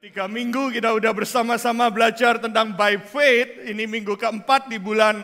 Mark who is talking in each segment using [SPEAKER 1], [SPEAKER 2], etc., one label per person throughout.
[SPEAKER 1] Tiga minggu kita udah bersama-sama belajar tentang by faith. Ini minggu keempat di bulan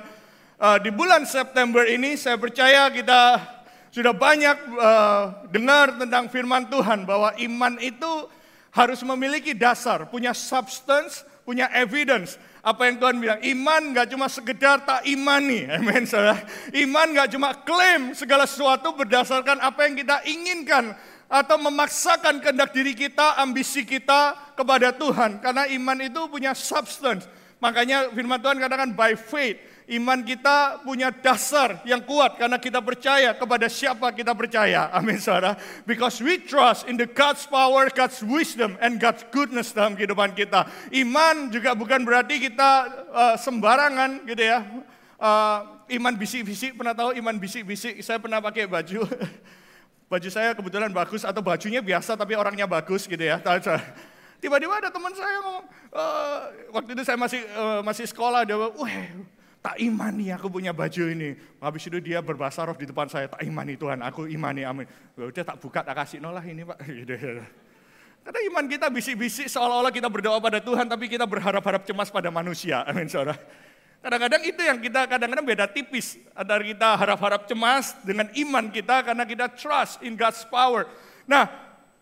[SPEAKER 1] uh, di bulan September ini. Saya percaya kita sudah banyak uh, dengar tentang firman Tuhan bahwa iman itu harus memiliki dasar, punya substance, punya evidence. Apa yang Tuhan bilang, iman gak cuma sekedar tak imani. Amin, saudara. Iman gak cuma klaim segala sesuatu berdasarkan apa yang kita inginkan atau memaksakan kehendak diri kita, ambisi kita kepada Tuhan. Karena iman itu punya substance. Makanya firman Tuhan katakan by faith. Iman kita punya dasar yang kuat karena kita percaya kepada siapa kita percaya. Amin saudara. Because we trust in the God's power, God's wisdom, and God's goodness dalam kehidupan kita. Iman juga bukan berarti kita uh, sembarangan gitu ya. Uh, iman bisik-bisik, pernah tahu iman bisik-bisik? Saya pernah pakai baju Baju saya kebetulan bagus atau bajunya biasa tapi orangnya bagus gitu ya. Tiba-tiba ada teman saya ngomong, uh, waktu itu saya masih uh, masih sekolah, dia bilang, wah tak imani aku punya baju ini. Habis itu dia berbahasa roh di depan saya, tak imani Tuhan, aku imani, amin. Ya udah tak buka, tak kasih, nolah ini pak. Gitu. Karena iman kita bisik-bisik seolah-olah kita berdoa pada Tuhan, tapi kita berharap-harap cemas pada manusia. Amin saudara. Kadang-kadang itu yang kita kadang-kadang beda tipis antara kita harap-harap cemas dengan iman kita karena kita trust in God's power. Nah,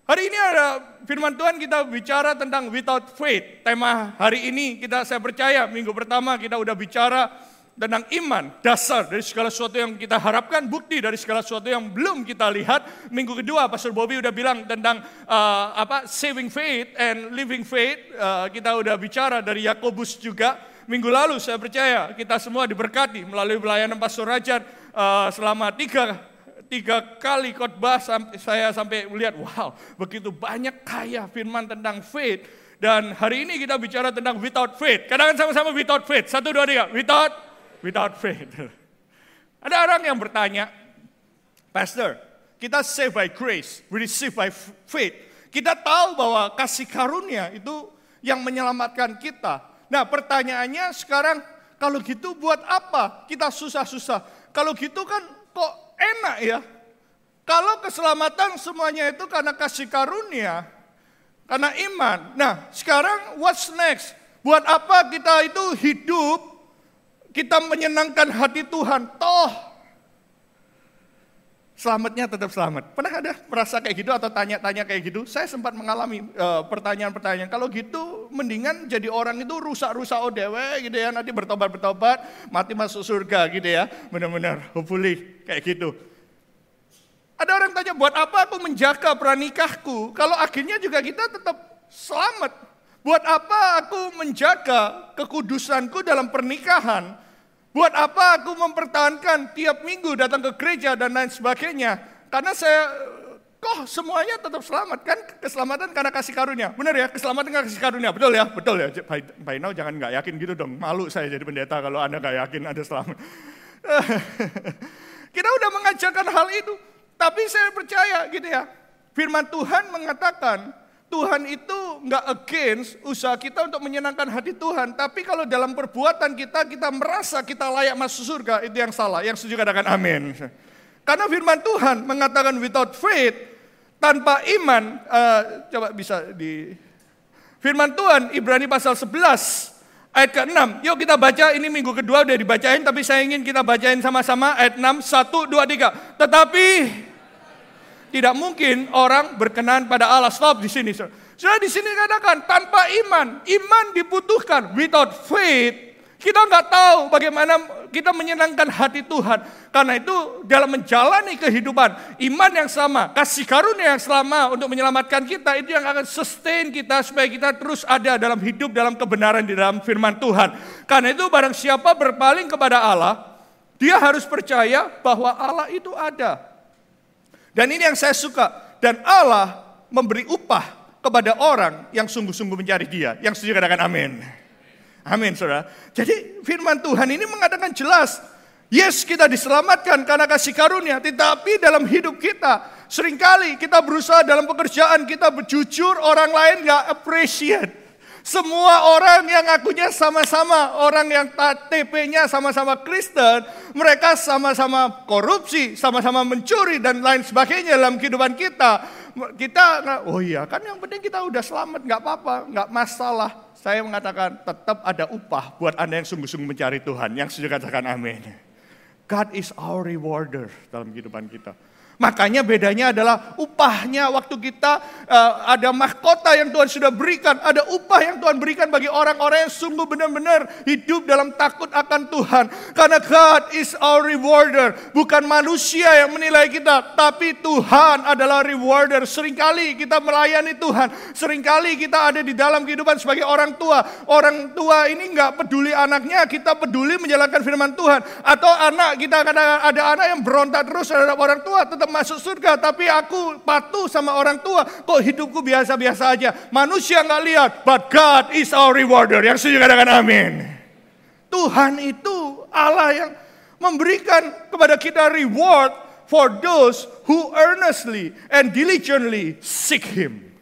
[SPEAKER 1] hari ini ada firman Tuhan kita bicara tentang without faith. Tema hari ini kita saya percaya minggu pertama kita udah bicara tentang iman, dasar dari segala sesuatu yang kita harapkan, bukti dari segala sesuatu yang belum kita lihat. Minggu kedua, Pastor Bobby udah bilang tentang uh, apa saving faith and living faith. Uh, kita udah bicara dari Yakobus juga minggu lalu saya percaya kita semua diberkati melalui pelayanan Pastor Rajan uh, selama tiga, tiga kali khotbah saya sampai melihat wow begitu banyak kaya firman tentang faith dan hari ini kita bicara tentang without faith. Kadang sama-sama without faith. Satu dua tiga. Without without faith. Ada orang yang bertanya, Pastor, kita save by grace, we receive by faith. Kita tahu bahwa kasih karunia itu yang menyelamatkan kita. Nah pertanyaannya sekarang kalau gitu buat apa kita susah-susah? Kalau gitu kan kok enak ya? Kalau keselamatan semuanya itu karena kasih karunia, karena iman. Nah sekarang what's next? Buat apa kita itu hidup, kita menyenangkan hati Tuhan? Toh selamatnya tetap selamat. Pernah ada merasa kayak gitu atau tanya-tanya kayak gitu? Saya sempat mengalami eh, pertanyaan-pertanyaan. Kalau gitu mendingan jadi orang itu rusak-rusak ODW gitu ya, nanti bertobat-bertobat, mati masuk surga gitu ya. Benar-benar hopefully kayak gitu. Ada orang tanya, buat apa aku menjaga pranikahku? Kalau akhirnya juga kita tetap selamat. Buat apa aku menjaga kekudusanku dalam pernikahan? Buat apa aku mempertahankan tiap minggu datang ke gereja dan lain sebagainya? Karena saya kok semuanya tetap selamat kan keselamatan karena kasih karunia. Benar ya, keselamatan karena kasih karunia. Betul ya? Betul ya. By, by now jangan nggak yakin gitu dong. Malu saya jadi pendeta kalau Anda nggak yakin ada selamat. Kita udah mengajarkan hal itu. Tapi saya percaya gitu ya. Firman Tuhan mengatakan Tuhan itu nggak against usaha kita untuk menyenangkan hati Tuhan. Tapi kalau dalam perbuatan kita, kita merasa kita layak masuk surga, itu yang salah. Yang setuju katakan amin. Karena firman Tuhan mengatakan without faith, tanpa iman, uh, coba bisa di... Firman Tuhan, Ibrani pasal 11, ayat ke-6. Yuk kita baca, ini minggu kedua udah dibacain, tapi saya ingin kita bacain sama-sama ayat 6, 1, 2, 3. Tetapi tidak mungkin orang berkenan pada Allah. Stop di sini. Sudah di sini katakan tanpa iman, iman dibutuhkan. Without faith, kita nggak tahu bagaimana kita menyenangkan hati Tuhan. Karena itu dalam menjalani kehidupan, iman yang sama, kasih karunia yang selama untuk menyelamatkan kita, itu yang akan sustain kita supaya kita terus ada dalam hidup, dalam kebenaran di dalam firman Tuhan. Karena itu barang siapa berpaling kepada Allah, dia harus percaya bahwa Allah itu ada. Dan ini yang saya suka. Dan Allah memberi upah kepada orang yang sungguh-sungguh mencari dia. Yang setuju katakan amin. Amin saudara. Jadi firman Tuhan ini mengatakan jelas. Yes kita diselamatkan karena kasih karunia. Tetapi dalam hidup kita. Seringkali kita berusaha dalam pekerjaan kita berjujur. Orang lain gak appreciate. Semua orang yang ngakunya sama-sama, orang yang TP-nya sama-sama Kristen, mereka sama-sama korupsi, sama-sama mencuri dan lain sebagainya dalam kehidupan kita. Kita, oh iya kan yang penting kita udah selamat, nggak apa-apa, nggak masalah. Saya mengatakan tetap ada upah buat Anda yang sungguh-sungguh mencari Tuhan. Yang sudah katakan amin. God is our rewarder dalam kehidupan kita. Makanya bedanya adalah upahnya waktu kita uh, ada mahkota yang Tuhan sudah berikan, ada upah yang Tuhan berikan bagi orang-orang yang sungguh benar-benar hidup dalam takut akan Tuhan. Karena God is our rewarder, bukan manusia yang menilai kita, tapi Tuhan adalah rewarder. Seringkali kita melayani Tuhan, sering kali kita ada di dalam kehidupan sebagai orang tua. Orang tua ini nggak peduli anaknya, kita peduli menjalankan firman Tuhan. Atau anak kita kadang ada anak yang berontak terus terhadap orang tua, tetap tetap masuk surga, tapi aku patuh sama orang tua. Kok hidupku biasa-biasa aja? Manusia nggak lihat, but God is our rewarder. Yang setuju katakan amin. Tuhan itu Allah yang memberikan kepada kita reward for those who earnestly and diligently seek Him.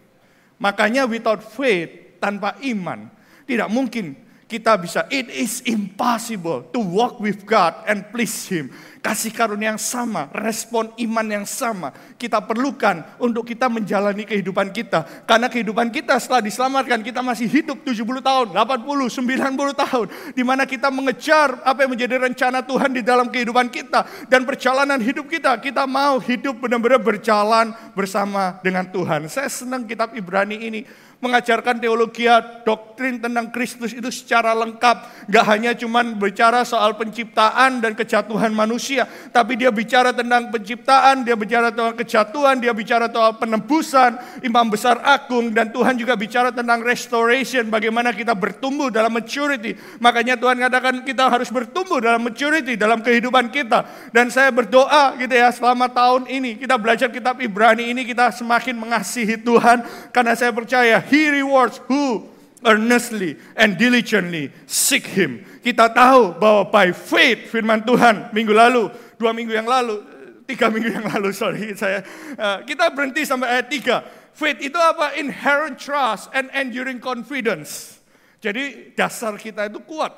[SPEAKER 1] Makanya without faith, tanpa iman, tidak mungkin kita bisa, it is impossible to walk with God and please Him kasih karunia yang sama, respon iman yang sama kita perlukan untuk kita menjalani kehidupan kita. Karena kehidupan kita setelah diselamatkan, kita masih hidup 70 tahun, 80, 90 tahun. Di mana kita mengejar apa yang menjadi rencana Tuhan di dalam kehidupan kita. Dan perjalanan hidup kita, kita mau hidup benar-benar berjalan bersama dengan Tuhan. Saya senang kitab Ibrani ini mengajarkan teologi doktrin tentang Kristus itu secara lengkap. Gak hanya cuman bicara soal penciptaan dan kejatuhan manusia, tapi dia bicara tentang penciptaan, dia bicara tentang kejatuhan, dia bicara tentang penebusan, imam besar agung, dan Tuhan juga bicara tentang restoration, bagaimana kita bertumbuh dalam maturity. Makanya Tuhan katakan kita harus bertumbuh dalam maturity, dalam kehidupan kita. Dan saya berdoa gitu ya, selama tahun ini kita belajar kitab Ibrani ini, kita semakin mengasihi Tuhan, karena saya percaya He rewards who earnestly and diligently seek Him. Kita tahu bahwa by faith firman Tuhan minggu lalu, dua minggu yang lalu, tiga minggu yang lalu, sorry saya, uh, kita berhenti sampai ayat tiga. Faith itu apa? Inherent trust and enduring confidence. Jadi dasar kita itu kuat.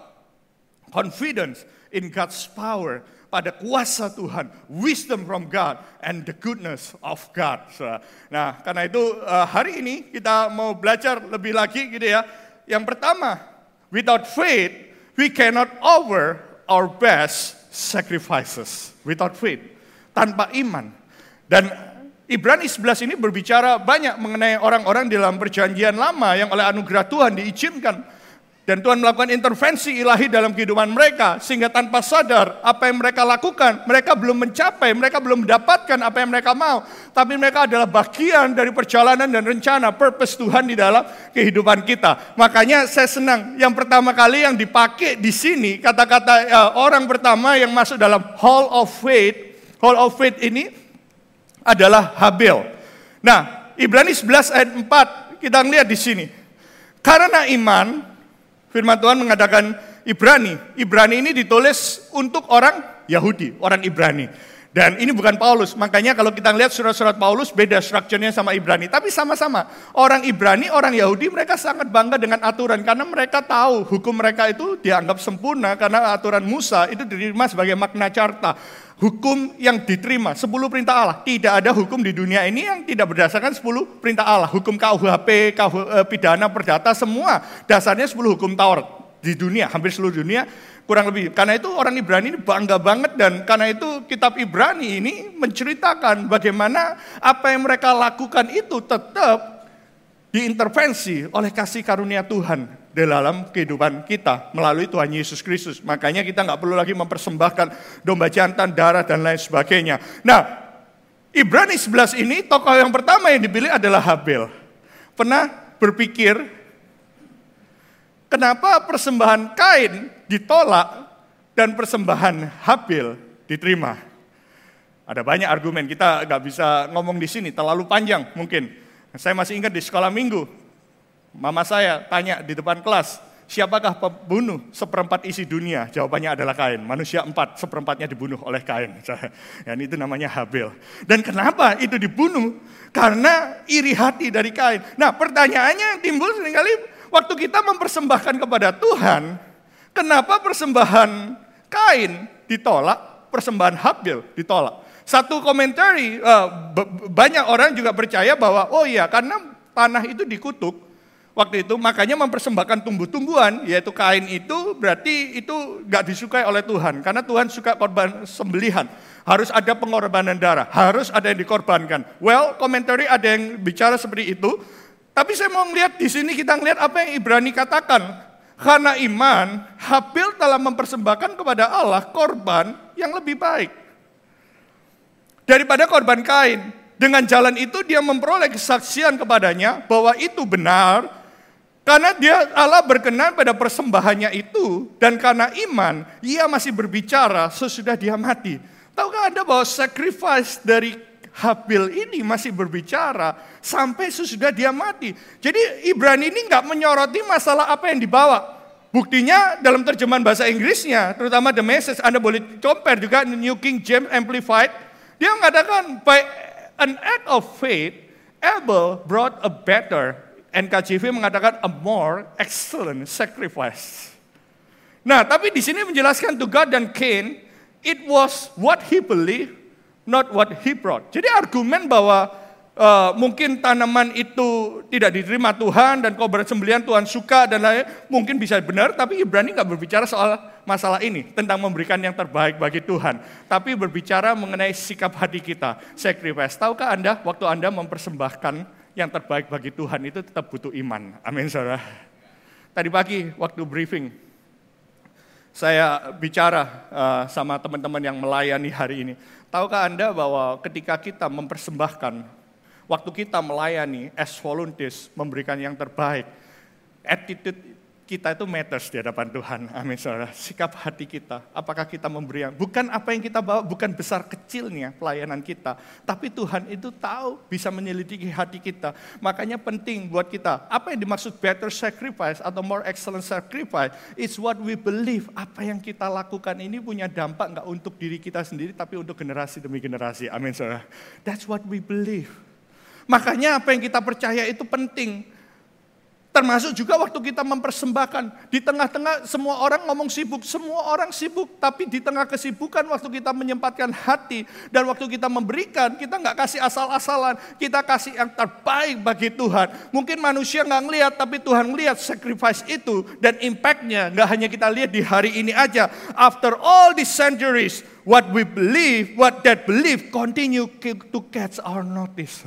[SPEAKER 1] Confidence in God's power pada kuasa Tuhan, wisdom from God, and the goodness of God. Nah, karena itu eh, hari ini kita mau belajar lebih lagi gitu ya. Yang pertama, without faith, we cannot offer our best sacrifices. Without faith, tanpa iman. Dan Ibrani 11 ini berbicara banyak mengenai orang-orang dalam perjanjian lama yang oleh anugerah Tuhan diizinkan dan Tuhan melakukan intervensi ilahi dalam kehidupan mereka. Sehingga tanpa sadar apa yang mereka lakukan. Mereka belum mencapai, mereka belum mendapatkan apa yang mereka mau. Tapi mereka adalah bagian dari perjalanan dan rencana, purpose Tuhan di dalam kehidupan kita. Makanya saya senang yang pertama kali yang dipakai di sini. Kata-kata ya, orang pertama yang masuk dalam Hall of Faith. Hall of Faith ini adalah Habel. Nah, Ibrani 11 ayat 4 kita lihat di sini. Karena iman, Firman Tuhan mengatakan Ibrani. Ibrani ini ditulis untuk orang Yahudi, orang Ibrani. Dan ini bukan Paulus, makanya kalau kita lihat surat-surat Paulus beda strukturnya sama Ibrani. Tapi sama-sama, orang Ibrani, orang Yahudi mereka sangat bangga dengan aturan. Karena mereka tahu hukum mereka itu dianggap sempurna karena aturan Musa itu diterima sebagai makna carta hukum yang diterima, 10 perintah Allah. Tidak ada hukum di dunia ini yang tidak berdasarkan 10 perintah Allah. Hukum KUHP, KUH, eh, pidana, perdata, semua dasarnya 10 hukum Taurat di dunia, hampir seluruh dunia kurang lebih. Karena itu orang Ibrani ini bangga banget dan karena itu kitab Ibrani ini menceritakan bagaimana apa yang mereka lakukan itu tetap diintervensi oleh kasih karunia Tuhan dalam kehidupan kita melalui Tuhan Yesus Kristus. Makanya kita nggak perlu lagi mempersembahkan domba jantan, darah, dan lain sebagainya. Nah, Ibrani 11 ini tokoh yang pertama yang dipilih adalah Habel. Pernah berpikir kenapa persembahan Kain ditolak dan persembahan Habel diterima? Ada banyak argumen, kita nggak bisa ngomong di sini, terlalu panjang mungkin. Saya masih ingat di sekolah minggu, Mama saya tanya di depan kelas, siapakah pembunuh seperempat isi dunia? Jawabannya adalah Kain. Manusia empat, seperempatnya dibunuh oleh Kain. Dan itu namanya Habel. Dan kenapa itu dibunuh? Karena iri hati dari Kain. Nah pertanyaannya yang timbul sering kali waktu kita mempersembahkan kepada Tuhan, kenapa persembahan Kain ditolak, persembahan Habel ditolak? Satu komentari, uh, banyak orang juga percaya bahwa, oh iya karena tanah itu dikutuk, waktu itu makanya mempersembahkan tumbuh-tumbuhan, yaitu kain itu berarti itu gak disukai oleh Tuhan. Karena Tuhan suka korban sembelihan. Harus ada pengorbanan darah, harus ada yang dikorbankan. Well, komentari ada yang bicara seperti itu, tapi saya mau melihat di sini kita melihat apa yang Ibrani katakan. Karena iman, Habil telah mempersembahkan kepada Allah korban yang lebih baik. Daripada korban kain. Dengan jalan itu dia memperoleh kesaksian kepadanya bahwa itu benar. Karena dia Allah berkenan pada persembahannya itu. Dan karena iman, ia masih berbicara sesudah dia mati. Tahukah Anda bahwa sacrifice dari Habil ini masih berbicara sampai sesudah dia mati. Jadi Ibrani ini nggak menyoroti masalah apa yang dibawa. Buktinya dalam terjemahan bahasa Inggrisnya, terutama The Message, Anda boleh compare juga New King James Amplified. Dia mengatakan, by an act of faith, Abel brought a better, NKJV mengatakan a more excellent sacrifice. Nah, tapi di sini menjelaskan to God dan Cain, it was what he believed not what he brought. Jadi argumen bahwa uh, mungkin tanaman itu tidak diterima Tuhan dan kau bersembelian Tuhan suka dan lain mungkin bisa benar, tapi Ibrani nggak berbicara soal masalah ini tentang memberikan yang terbaik bagi Tuhan, tapi berbicara mengenai sikap hati kita, sacrifice. Tahukah anda waktu anda mempersembahkan yang terbaik bagi Tuhan itu tetap butuh iman. Amin saudara. Tadi pagi waktu briefing saya bicara uh, sama teman-teman yang melayani hari ini. Tahukah Anda bahwa ketika kita mempersembahkan, waktu kita melayani as volunteers, memberikan yang terbaik, attitude kita itu matters di hadapan Tuhan. Amin saudara. Sikap hati kita, apakah kita memberi yang, bukan apa yang kita bawa, bukan besar kecilnya pelayanan kita. Tapi Tuhan itu tahu, bisa menyelidiki hati kita. Makanya penting buat kita, apa yang dimaksud better sacrifice atau more excellent sacrifice, it's what we believe. Apa yang kita lakukan ini punya dampak nggak untuk diri kita sendiri, tapi untuk generasi demi generasi. Amin saudara. That's what we believe. Makanya apa yang kita percaya itu penting. Termasuk juga waktu kita mempersembahkan. Di tengah-tengah semua orang ngomong sibuk. Semua orang sibuk. Tapi di tengah kesibukan waktu kita menyempatkan hati. Dan waktu kita memberikan, kita nggak kasih asal-asalan. Kita kasih yang terbaik bagi Tuhan. Mungkin manusia nggak ngeliat, tapi Tuhan ngeliat sacrifice itu. Dan impactnya nggak hanya kita lihat di hari ini aja. After all these centuries, what we believe, what that belief continue to catch our notice.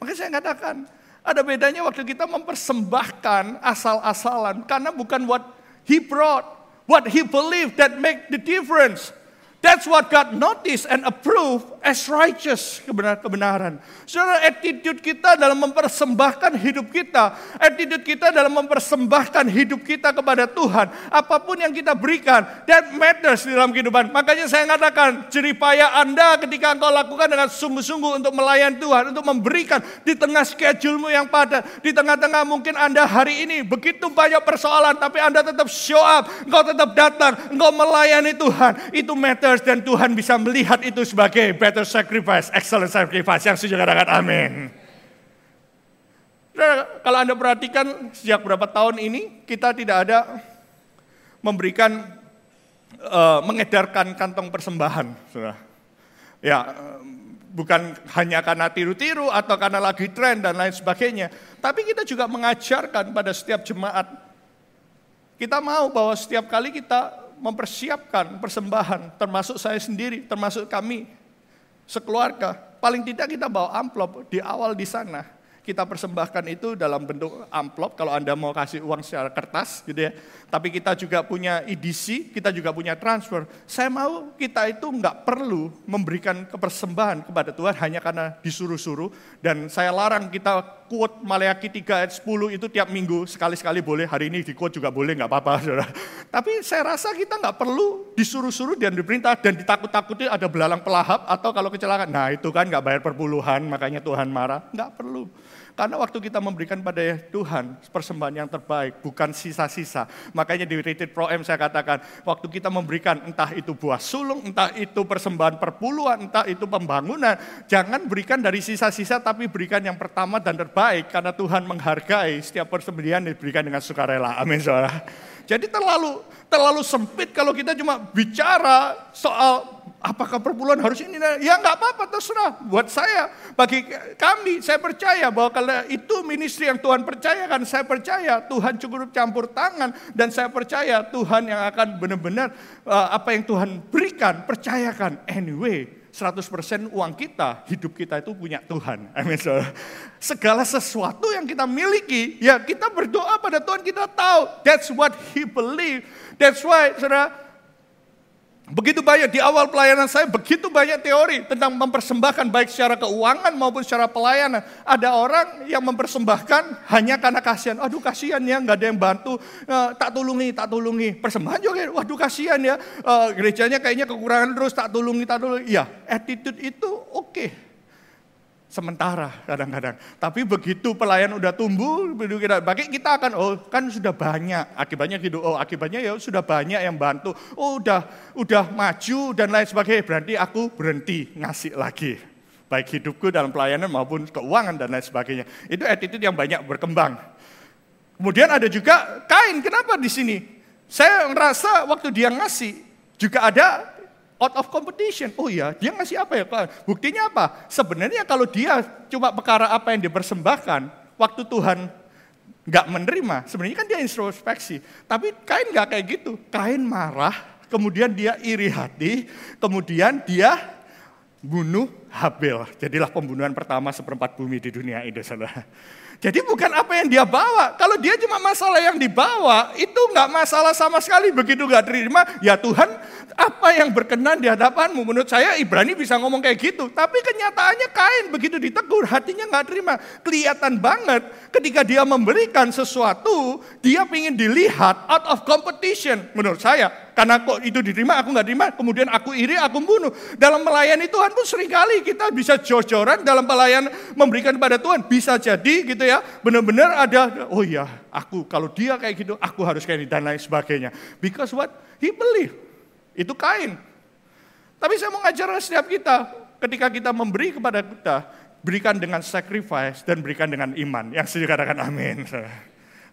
[SPEAKER 1] Makanya saya katakan, ada bedanya waktu kita mempersembahkan asal-asalan karena bukan what he brought, what he believed that make the difference. That's what God noticed and approved as righteous kebenaran. Saudara, attitude kita dalam mempersembahkan hidup kita, attitude kita dalam mempersembahkan hidup kita kepada Tuhan, apa pun yang kita berikan, that matters di dalam kehidupan. Makanya saya katakan, jeripaya Anda ketika engkau lakukan dengan sungguh-sungguh untuk melayan Tuhan, untuk memberikan di tengah schedulemu yang padat, di tengah-tengah mungkin Anda hari ini begitu banyak persoalan, tapi Anda tetap show up, engkau tetap datang, engkau melayani Tuhan, itu matters dan Tuhan bisa melihat itu sebagai better sacrifice, excellent sacrifice yang setuju katakan amin. Kalau Anda perhatikan sejak berapa tahun ini kita tidak ada memberikan uh, mengedarkan kantong persembahan, saudara. Ya, bukan hanya karena tiru-tiru atau karena lagi tren dan lain sebagainya, tapi kita juga mengajarkan pada setiap jemaat. Kita mau bahwa setiap kali kita mempersiapkan persembahan, termasuk saya sendiri, termasuk kami sekeluarga. Paling tidak kita bawa amplop di awal di sana kita persembahkan itu dalam bentuk amplop kalau Anda mau kasih uang secara kertas gitu ya. Tapi kita juga punya EDC, kita juga punya transfer. Saya mau kita itu nggak perlu memberikan kepersembahan kepada Tuhan hanya karena disuruh-suruh. Dan saya larang kita quote Maleakhi 3 ayat 10 itu tiap minggu sekali-sekali boleh. Hari ini di quote juga boleh nggak apa-apa. Saudara. Tapi saya rasa kita nggak perlu disuruh-suruh dan diperintah dan ditakut-takuti ada belalang pelahap atau kalau kecelakaan. Nah itu kan nggak bayar perpuluhan makanya Tuhan marah. Nggak perlu. Karena waktu kita memberikan pada Tuhan persembahan yang terbaik, bukan sisa-sisa. Makanya di Retreat Pro M saya katakan, waktu kita memberikan entah itu buah sulung, entah itu persembahan perpuluhan, entah itu pembangunan, jangan berikan dari sisa-sisa tapi berikan yang pertama dan terbaik karena Tuhan menghargai setiap persembelian diberikan dengan sukarela. Amin saudara. Jadi terlalu terlalu sempit kalau kita cuma bicara soal apakah perpuluhan harus ini? Ya nggak apa-apa, terserah. Buat saya, bagi kami, saya percaya bahwa kalau itu ministry yang Tuhan percayakan, saya percaya Tuhan cukup campur tangan. Dan saya percaya Tuhan yang akan benar-benar uh, apa yang Tuhan berikan, percayakan. Anyway, 100% uang kita, hidup kita itu punya Tuhan. Amin. Segala sesuatu yang kita miliki, ya kita berdoa pada Tuhan, kita tahu. That's what he believe. That's why, saudara, Begitu banyak di awal pelayanan saya, begitu banyak teori tentang mempersembahkan baik secara keuangan maupun secara pelayanan. Ada orang yang mempersembahkan hanya karena kasihan. Aduh kasihan ya, nggak ada yang bantu. Uh, tak tulungi, tak tulungi. Persembahan juga, waduh kasihan ya. Uh, gerejanya kayaknya kekurangan terus, tak tulungi, tak tulungi. Ya, attitude itu oke. Okay sementara kadang-kadang. Tapi begitu pelayan udah tumbuh, kita bagi kita akan oh kan sudah banyak akibatnya gitu. Oh akibatnya ya sudah banyak yang bantu. Oh udah udah maju dan lain sebagainya. Berarti aku berhenti ngasih lagi. Baik hidupku dalam pelayanan maupun keuangan dan lain sebagainya. Itu attitude yang banyak berkembang. Kemudian ada juga kain. Kenapa di sini? Saya ngerasa waktu dia ngasih juga ada out of competition. Oh iya, dia ngasih apa ya Pak? Buktinya apa? Sebenarnya kalau dia cuma perkara apa yang dipersembahkan, waktu Tuhan nggak menerima, sebenarnya kan dia introspeksi. Tapi Kain nggak kayak gitu. Kain marah, kemudian dia iri hati, kemudian dia bunuh Habel. Jadilah pembunuhan pertama seperempat bumi di dunia ini, saudara. Jadi bukan apa yang dia bawa. Kalau dia cuma masalah yang dibawa, itu nggak masalah sama sekali. Begitu nggak terima, ya Tuhan apa yang berkenan di hadapanmu. Menurut saya Ibrani bisa ngomong kayak gitu. Tapi kenyataannya kain begitu ditegur, hatinya nggak terima. Kelihatan banget ketika dia memberikan sesuatu, dia ingin dilihat out of competition. Menurut saya, karena kok itu diterima, aku nggak terima, kemudian aku iri, aku bunuh. Dalam melayani Tuhan pun sering kali kita bisa jor-joran dalam pelayan memberikan kepada Tuhan. Bisa jadi gitu ya, benar-benar ada, oh iya, aku kalau dia kayak gitu, aku harus kayak ini dan lain sebagainya. Because what? He believe. Itu kain. Tapi saya mau ngajar setiap kita, ketika kita memberi kepada kita, berikan dengan sacrifice dan berikan dengan iman. Yang setuju katakan amin.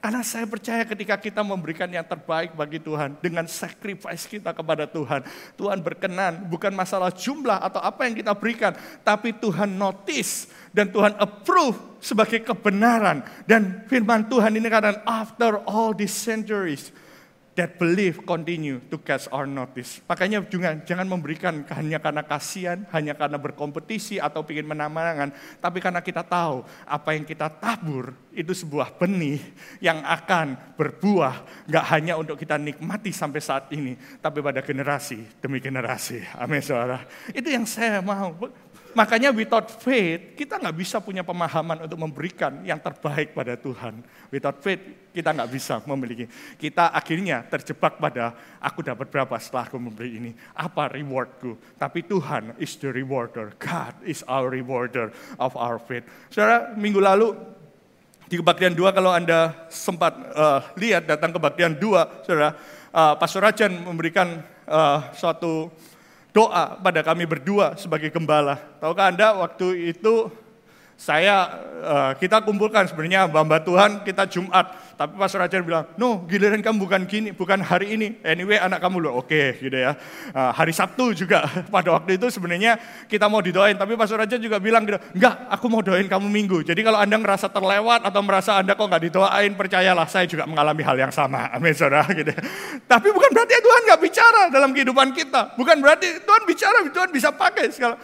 [SPEAKER 1] Karena saya percaya ketika kita memberikan yang terbaik bagi Tuhan dengan sacrifice kita kepada Tuhan, Tuhan berkenan bukan masalah jumlah atau apa yang kita berikan, tapi Tuhan notice dan Tuhan approve sebagai kebenaran. Dan firman Tuhan ini katakan after all these centuries that belief continue to catch our notice. Makanya juga jangan memberikan hanya karena kasihan, hanya karena berkompetisi atau ingin menang tapi karena kita tahu apa yang kita tabur itu sebuah benih yang akan berbuah, nggak hanya untuk kita nikmati sampai saat ini, tapi pada generasi demi generasi. Amin saudara. Itu yang saya mau. Makanya without faith, kita nggak bisa punya pemahaman untuk memberikan yang terbaik pada Tuhan. Without faith, kita nggak bisa memiliki. Kita akhirnya terjebak pada, aku dapat berapa setelah aku memberi ini. Apa rewardku? Tapi Tuhan is the rewarder. God is our rewarder of our faith. Saudara, minggu lalu di kebaktian dua kalau Anda sempat uh, lihat datang kebaktian dua, saudara, uh, Pastor Rajan memberikan uh, suatu doa pada kami berdua sebagai gembala. Tahukah Anda waktu itu saya uh, kita kumpulkan sebenarnya hamba Tuhan kita Jumat. Tapi Pastor Rajan bilang no giliran kamu bukan gini bukan hari ini. Anyway anak kamu loh. Oke okay, gitu ya. Uh, hari Sabtu juga. Pada waktu itu sebenarnya kita mau didoain tapi Pastor Rajan juga bilang gitu enggak aku mau doain kamu minggu. Jadi kalau anda ngerasa terlewat atau merasa anda kok nggak didoain percayalah saya juga mengalami hal yang sama. Amin saudara gitu tapi bukan berarti Tuhan nggak bicara dalam kehidupan kita. Bukan berarti Tuhan bicara Tuhan bisa pakai segala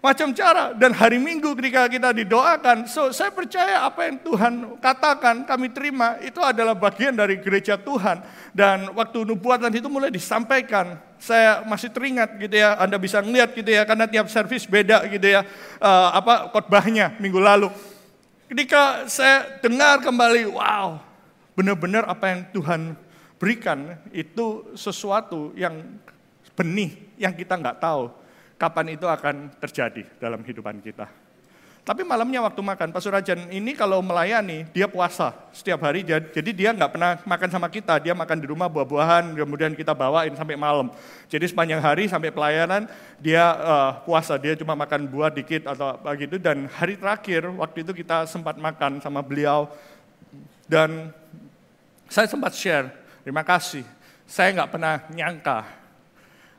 [SPEAKER 1] macam cara. Dan hari Minggu ketika kita didoakan, so saya percaya apa yang Tuhan katakan kami terima itu adalah bagian dari gereja Tuhan. Dan waktu nubuatan itu mulai disampaikan, saya masih teringat gitu ya, Anda bisa ngeliat gitu ya karena tiap servis beda gitu ya uh, apa khotbahnya minggu lalu. Ketika saya dengar kembali, wow, benar-benar apa yang Tuhan berikan itu sesuatu yang benih yang kita nggak tahu kapan itu akan terjadi dalam kehidupan kita. Tapi malamnya waktu makan, Pak Surajan ini kalau melayani, dia puasa setiap hari. Jadi dia nggak pernah makan sama kita, dia makan di rumah buah-buahan, kemudian kita bawain sampai malam. Jadi sepanjang hari sampai pelayanan, dia uh, puasa, dia cuma makan buah dikit atau apa gitu. Dan hari terakhir, waktu itu kita sempat makan sama beliau, dan saya sempat share, terima kasih. Saya nggak pernah nyangka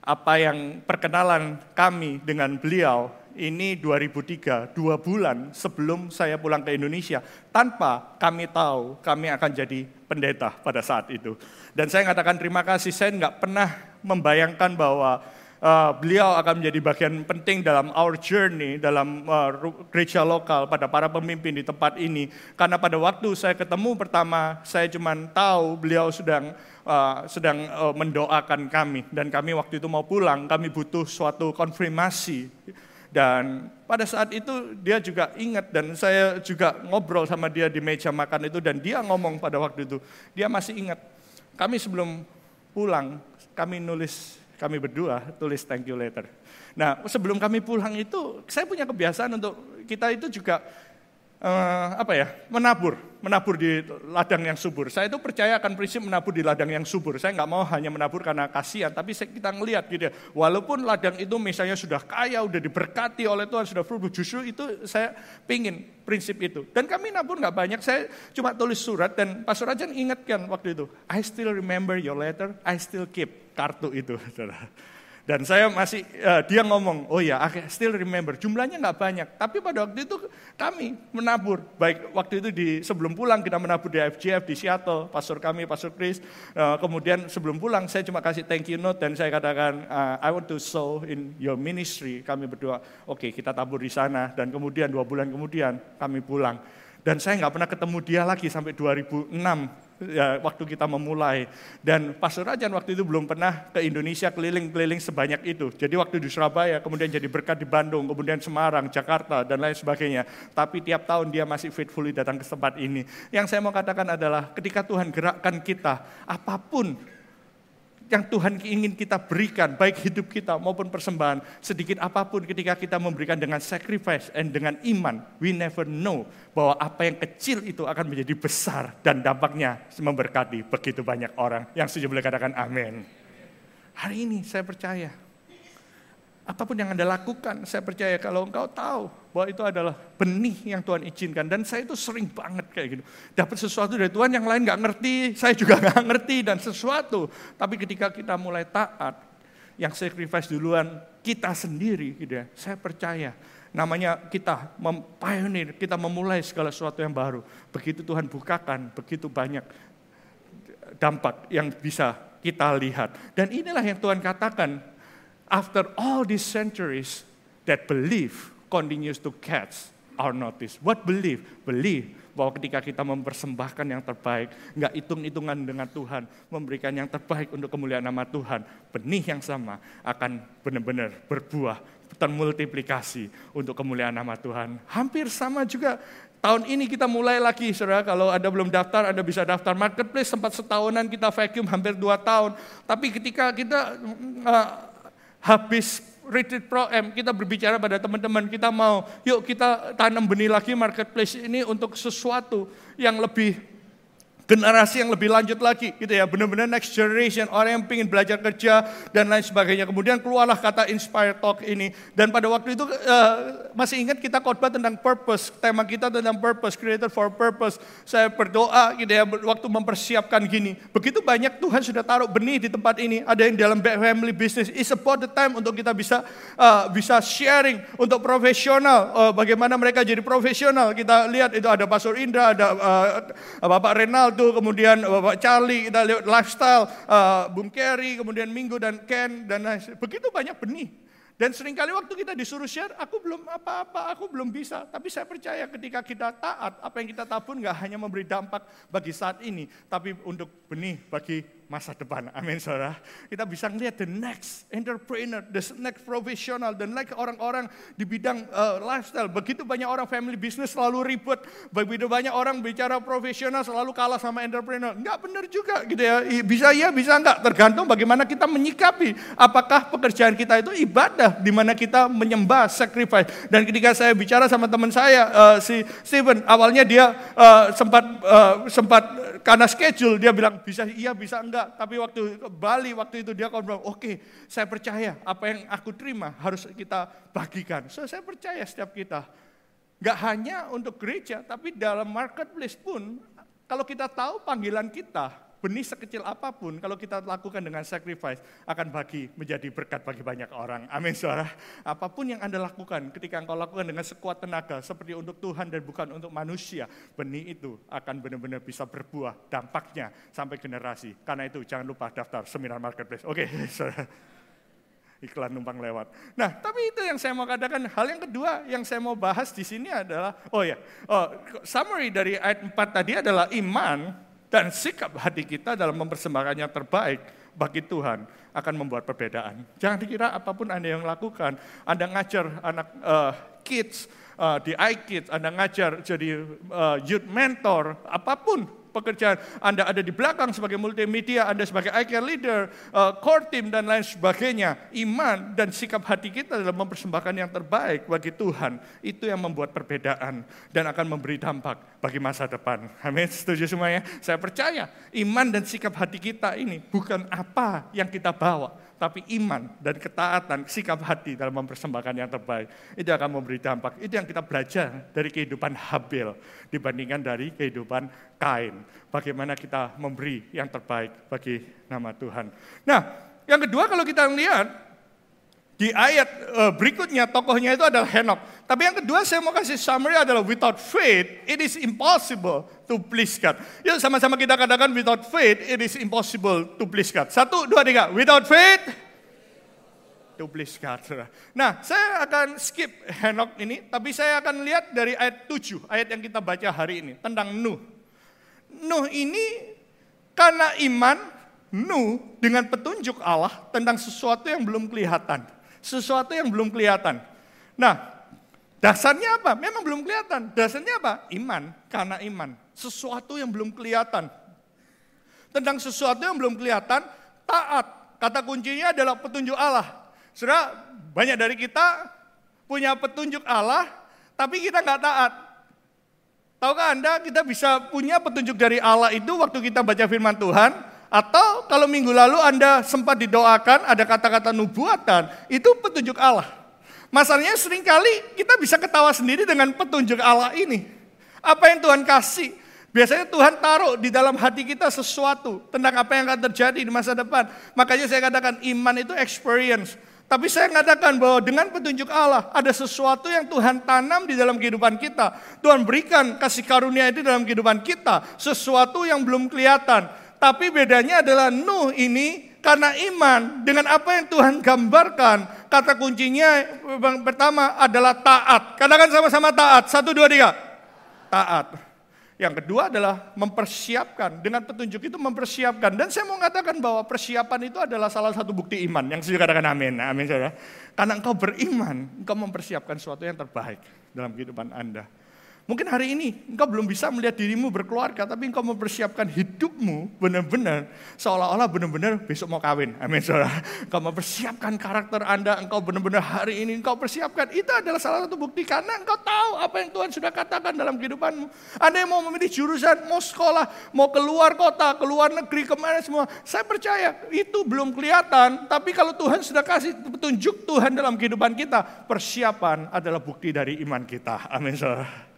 [SPEAKER 1] apa yang perkenalan kami dengan beliau ini 2003, dua bulan sebelum saya pulang ke Indonesia, tanpa kami tahu kami akan jadi pendeta pada saat itu. Dan saya mengatakan terima kasih, saya nggak pernah membayangkan bahwa uh, beliau akan menjadi bagian penting dalam our journey, dalam uh, gereja lokal, pada para pemimpin di tempat ini. Karena pada waktu saya ketemu pertama, saya cuma tahu beliau sedang uh, sedang uh, mendoakan kami. Dan kami waktu itu mau pulang, kami butuh suatu konfirmasi dan pada saat itu dia juga ingat dan saya juga ngobrol sama dia di meja makan itu dan dia ngomong pada waktu itu, dia masih ingat. Kami sebelum pulang, kami nulis, kami berdua tulis thank you letter. Nah sebelum kami pulang itu, saya punya kebiasaan untuk kita itu juga uh, apa ya? Menabur. Menabur di ladang yang subur. Saya itu percaya akan prinsip menabur di ladang yang subur. Saya nggak mau hanya menabur karena kasihan tapi kita ngelihat gitu ya. Walaupun ladang itu misalnya sudah kaya udah diberkati oleh Tuhan sudah full justru itu saya pingin prinsip itu. Dan kami nabur nggak banyak. Saya cuma tulis surat dan Pastor Rajan ingatkan waktu itu I still remember your letter I still keep kartu itu dan saya masih, uh, dia ngomong, oh ya, I still remember. Jumlahnya nggak banyak, tapi pada waktu itu kami menabur. Baik waktu itu di sebelum pulang kita menabur di FGF di Seattle, pastor kami, pastor Chris. Uh, kemudian sebelum pulang saya cuma kasih thank you note dan saya katakan, uh, I want to sow in your ministry. Kami berdua, oke okay, kita tabur di sana. Dan kemudian dua bulan kemudian kami pulang. Dan saya nggak pernah ketemu dia lagi sampai 2006 ya, waktu kita memulai. Dan Pastor Rajan waktu itu belum pernah ke Indonesia keliling-keliling sebanyak itu. Jadi waktu di Surabaya, kemudian jadi berkat di Bandung, kemudian Semarang, Jakarta, dan lain sebagainya. Tapi tiap tahun dia masih faithfully datang ke tempat ini. Yang saya mau katakan adalah ketika Tuhan gerakkan kita, apa pun yang Tuhan ingin kita berikan, baik hidup kita maupun persembahan, sedikit apa pun ketika kita memberikan dengan sacrifice and dengan iman, we never know bahwa apa yang kecil itu akan menjadi besar dan dampaknya memberkati begitu banyak orang. Yang setuju boleh katakan amin. Hari ini saya percaya apa pun yang Anda lakukan, saya percaya kalau engkau tahu bahwa itu adalah benih yang Tuhan izinkan. Dan saya itu sering banget kayak gitu. Dapat sesuatu dari Tuhan yang lain gak ngerti, saya juga gak ngerti dan sesuatu. Tapi ketika kita mulai taat, yang sacrifice duluan kita sendiri gitu ya. Saya percaya namanya kita mempioneer, kita memulai segala sesuatu yang baru. Begitu Tuhan bukakan, begitu banyak dampak yang bisa kita lihat. Dan inilah yang Tuhan katakan after all these centuries, that belief continues to catch our notice. What belief? Belief bahwa ketika kita mempersembahkan yang terbaik, nggak hitung-hitungan dengan Tuhan, memberikan yang terbaik untuk kemuliaan nama Tuhan, benih yang sama akan benar-benar berbuah, termultiplikasi untuk kemuliaan nama Tuhan. Hampir sama juga Tahun ini kita mulai lagi, saudara. Kalau Anda belum daftar, Anda bisa daftar marketplace. Sempat setahunan kita vacuum hampir dua tahun. Tapi ketika kita uh, habis retreat pro M kita berbicara pada teman-teman kita mau yuk kita tanam benih lagi marketplace ini untuk sesuatu yang lebih generasi yang lebih lanjut lagi gitu ya. Benar-benar next generation orang yang ingin belajar kerja dan lain sebagainya. Kemudian keluarlah kata inspire talk ini. Dan pada waktu itu uh, masih ingat kita khotbah tentang purpose tema kita tentang purpose created for purpose. Saya berdoa gitu ya waktu mempersiapkan gini. Begitu banyak Tuhan sudah taruh benih di tempat ini ada yang dalam family business is about the time untuk kita bisa uh, bisa sharing untuk profesional. Uh, bagaimana mereka jadi profesional. Kita lihat itu ada Pastor Indra ada uh, Bapak Renaldo kemudian Bapak Charlie, kita lihat lifestyle, uh, Bung Kerry, kemudian Minggu dan Ken, dan begitu banyak benih. Dan sering kali waktu kita disuruh share, aku belum apa-apa, aku belum bisa. Tapi saya percaya ketika kita taat, apa yang kita tabur nggak hanya memberi dampak bagi saat ini, tapi untuk benih bagi masa depan. Amin saudara. Kita bisa melihat the next entrepreneur, the next professional, dan next orang-orang di bidang uh, lifestyle. Begitu banyak orang family business selalu ribet. Begitu banyak orang bicara profesional selalu kalah sama entrepreneur. Enggak benar juga gitu ya. Bisa ya, bisa enggak. Tergantung bagaimana kita menyikapi. Apakah pekerjaan kita itu ibadah di mana kita menyembah, sacrifice. Dan ketika saya bicara sama teman saya, uh, si Steven, awalnya dia uh, sempat uh, sempat karena schedule dia bilang bisa iya bisa enggak enggak, tapi waktu Bali waktu itu dia bilang, oke okay, saya percaya apa yang aku terima harus kita bagikan. So, saya percaya setiap kita. Enggak hanya untuk gereja, tapi dalam marketplace pun, kalau kita tahu panggilan kita, benih sekecil apa pun kalau kita lakukan dengan sacrifice akan bagi menjadi berkat bagi banyak orang. Amin saudara. Apa pun yang Anda lakukan ketika engkau lakukan dengan sekuat tenaga seperti untuk Tuhan dan bukan untuk manusia, benih itu akan benar-benar bisa berbuah dampaknya sampai generasi. Karena itu jangan lupa daftar seminar marketplace. Oke, saudara iklan numpang lewat. Nah, tapi itu yang saya mau katakan. Hal yang kedua yang saya mau bahas di sini adalah, oh ya, oh, summary dari ayat 4 tadi adalah iman dan sikap hati kita dalam mempersembahkan yang terbaik bagi Tuhan akan membuat perbedaan. Jangan dikira apa pun Anda yang lakukan, Anda ngajar anak uh, kids uh, di iKids, Anda ngajar jadi uh, youth mentor, apa pun pekerjaan, Anda ada di belakang sebagai multimedia, Anda sebagai iCare leader, uh, core team dan lain sebagainya. Iman dan sikap hati kita dalam mempersembahkan yang terbaik bagi Tuhan, itu yang membuat perbedaan dan akan memberi dampak bagi masa depan. Amin, setuju semuanya? Saya percaya iman dan sikap hati kita ini bukan apa yang kita bawa, tapi iman dan ketaatan, sikap hati dalam mempersembahkan yang terbaik. Itu akan memberi dampak. Itu yang kita belajar dari kehidupan Habil dibandingkan dari kehidupan Kain. Bagaimana kita memberi yang terbaik bagi nama Tuhan. Nah, yang kedua kalau kita lihat di ayat eh, berikutnya tokohnya itu adalah Henok. Tapi yang kedua saya mau kasih summary adalah without faith it is impossible to please God. Yuk sama-sama kita katakan without faith it is impossible to please God. Satu, dua, tiga. Without faith to please God. Nah saya akan skip Henok ini. Tapi saya akan lihat dari ayat 7. Ayat yang kita baca hari ini. Tentang Nuh. Nuh ini karena iman Nuh dengan petunjuk Allah tentang sesuatu yang belum kelihatan sesuatu yang belum kelihatan. Nah, dasarnya apa? Memang belum kelihatan. Dasarnya apa? Iman, karena iman. Sesuatu yang belum kelihatan. Tentang sesuatu yang belum kelihatan, taat. Kata kuncinya adalah petunjuk Allah. Saudara, banyak dari kita punya petunjuk Allah, tapi kita nggak taat. Tahukah Anda kita bisa punya petunjuk dari Allah itu waktu kita baca firman Tuhan, atau kalau minggu lalu Anda sempat didoakan, ada kata-kata nubuatan, itu petunjuk Allah. Masalahnya sering kali kita bisa ketawa sendiri dengan petunjuk Allah ini. Apa yang Tuhan kasih? Biasanya Tuhan taruh di dalam hati kita sesuatu tentang apa yang akan terjadi di masa depan. Makanya saya katakan iman itu experience. Tapi saya katakan bahwa dengan petunjuk Allah ada sesuatu yang Tuhan tanam di dalam kehidupan kita. Tuhan berikan kasih karunia itu dalam kehidupan kita. Sesuatu yang belum kelihatan. Tapi bedanya adalah Nuh ini karena iman dengan apa yang Tuhan gambarkan. Kata kuncinya yang pertama adalah taat. Katakan sama-sama taat. Satu, dua, tiga. Taat. Yang kedua adalah mempersiapkan. Dengan petunjuk itu mempersiapkan. Dan saya mau mengatakan bahwa persiapan itu adalah salah satu bukti iman. Yang saya katakan amin. Amin saudara. Karena engkau beriman, engkau mempersiapkan sesuatu yang terbaik dalam kehidupan Anda. Mungkin hari ini engkau belum bisa melihat dirimu berkeluarga, tapi engkau mempersiapkan hidupmu benar-benar seolah-olah benar-benar besok mau kawin. Amin, saudara. Engkau mempersiapkan karakter Anda, engkau benar-benar hari ini engkau persiapkan. Itu adalah salah satu bukti karena engkau tahu apa yang Tuhan sudah katakan dalam kehidupanmu. Anda yang mau memilih jurusan, mau sekolah, mau keluar kota, keluar negeri, ke mana semua. Saya percaya itu belum kelihatan, tapi kalau Tuhan sudah kasih petunjuk Tuhan dalam kehidupan kita, persiapan adalah bukti dari iman kita. Amin, saudara.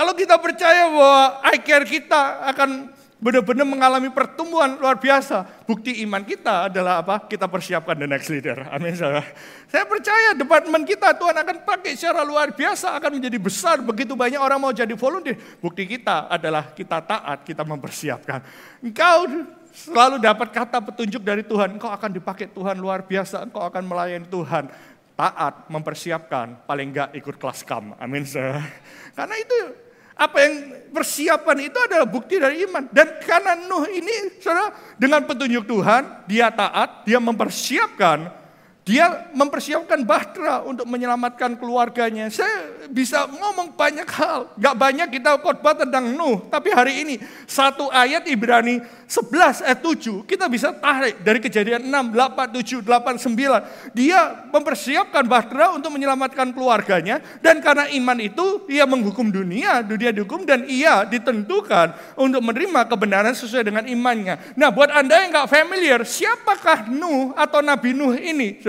[SPEAKER 1] Kalau kita percaya bahwa iCare kita akan benar-benar mengalami pertumbuhan luar biasa. Bukti iman kita adalah apa? Kita persiapkan the next leader. Amin. Saudara. Saya percaya departemen kita Tuhan akan pakai secara luar biasa, akan menjadi besar. Begitu banyak orang mau jadi volunteer. Bukti kita adalah kita taat, kita mempersiapkan. Engkau selalu dapat kata petunjuk dari Tuhan. Engkau akan dipakai Tuhan luar biasa. Engkau akan melayani Tuhan. Taat, mempersiapkan, paling enggak ikut kelas kam. Amin. Saudara. Karena itu apa yang persiapan itu adalah bukti dari iman. Dan karena Nuh ini, saudara, dengan petunjuk Tuhan, dia taat, dia mempersiapkan dia mempersiapkan Bahtera untuk menyelamatkan keluarganya. Saya bisa ngomong banyak hal. Gak banyak kita khotbah tentang Nuh. Tapi hari ini satu ayat Ibrani 11 ayat 7 kita bisa tarik dari kejadian 6, 8, 7, 8, 9. Dia mempersiapkan Bahtera untuk menyelamatkan keluarganya. Dan karena iman itu ia menghukum dunia, dunia dihukum dan ia ditentukan untuk menerima kebenaran sesuai dengan imannya. Nah buat anda yang gak familiar, siapakah Nuh atau Nabi Nuh ini?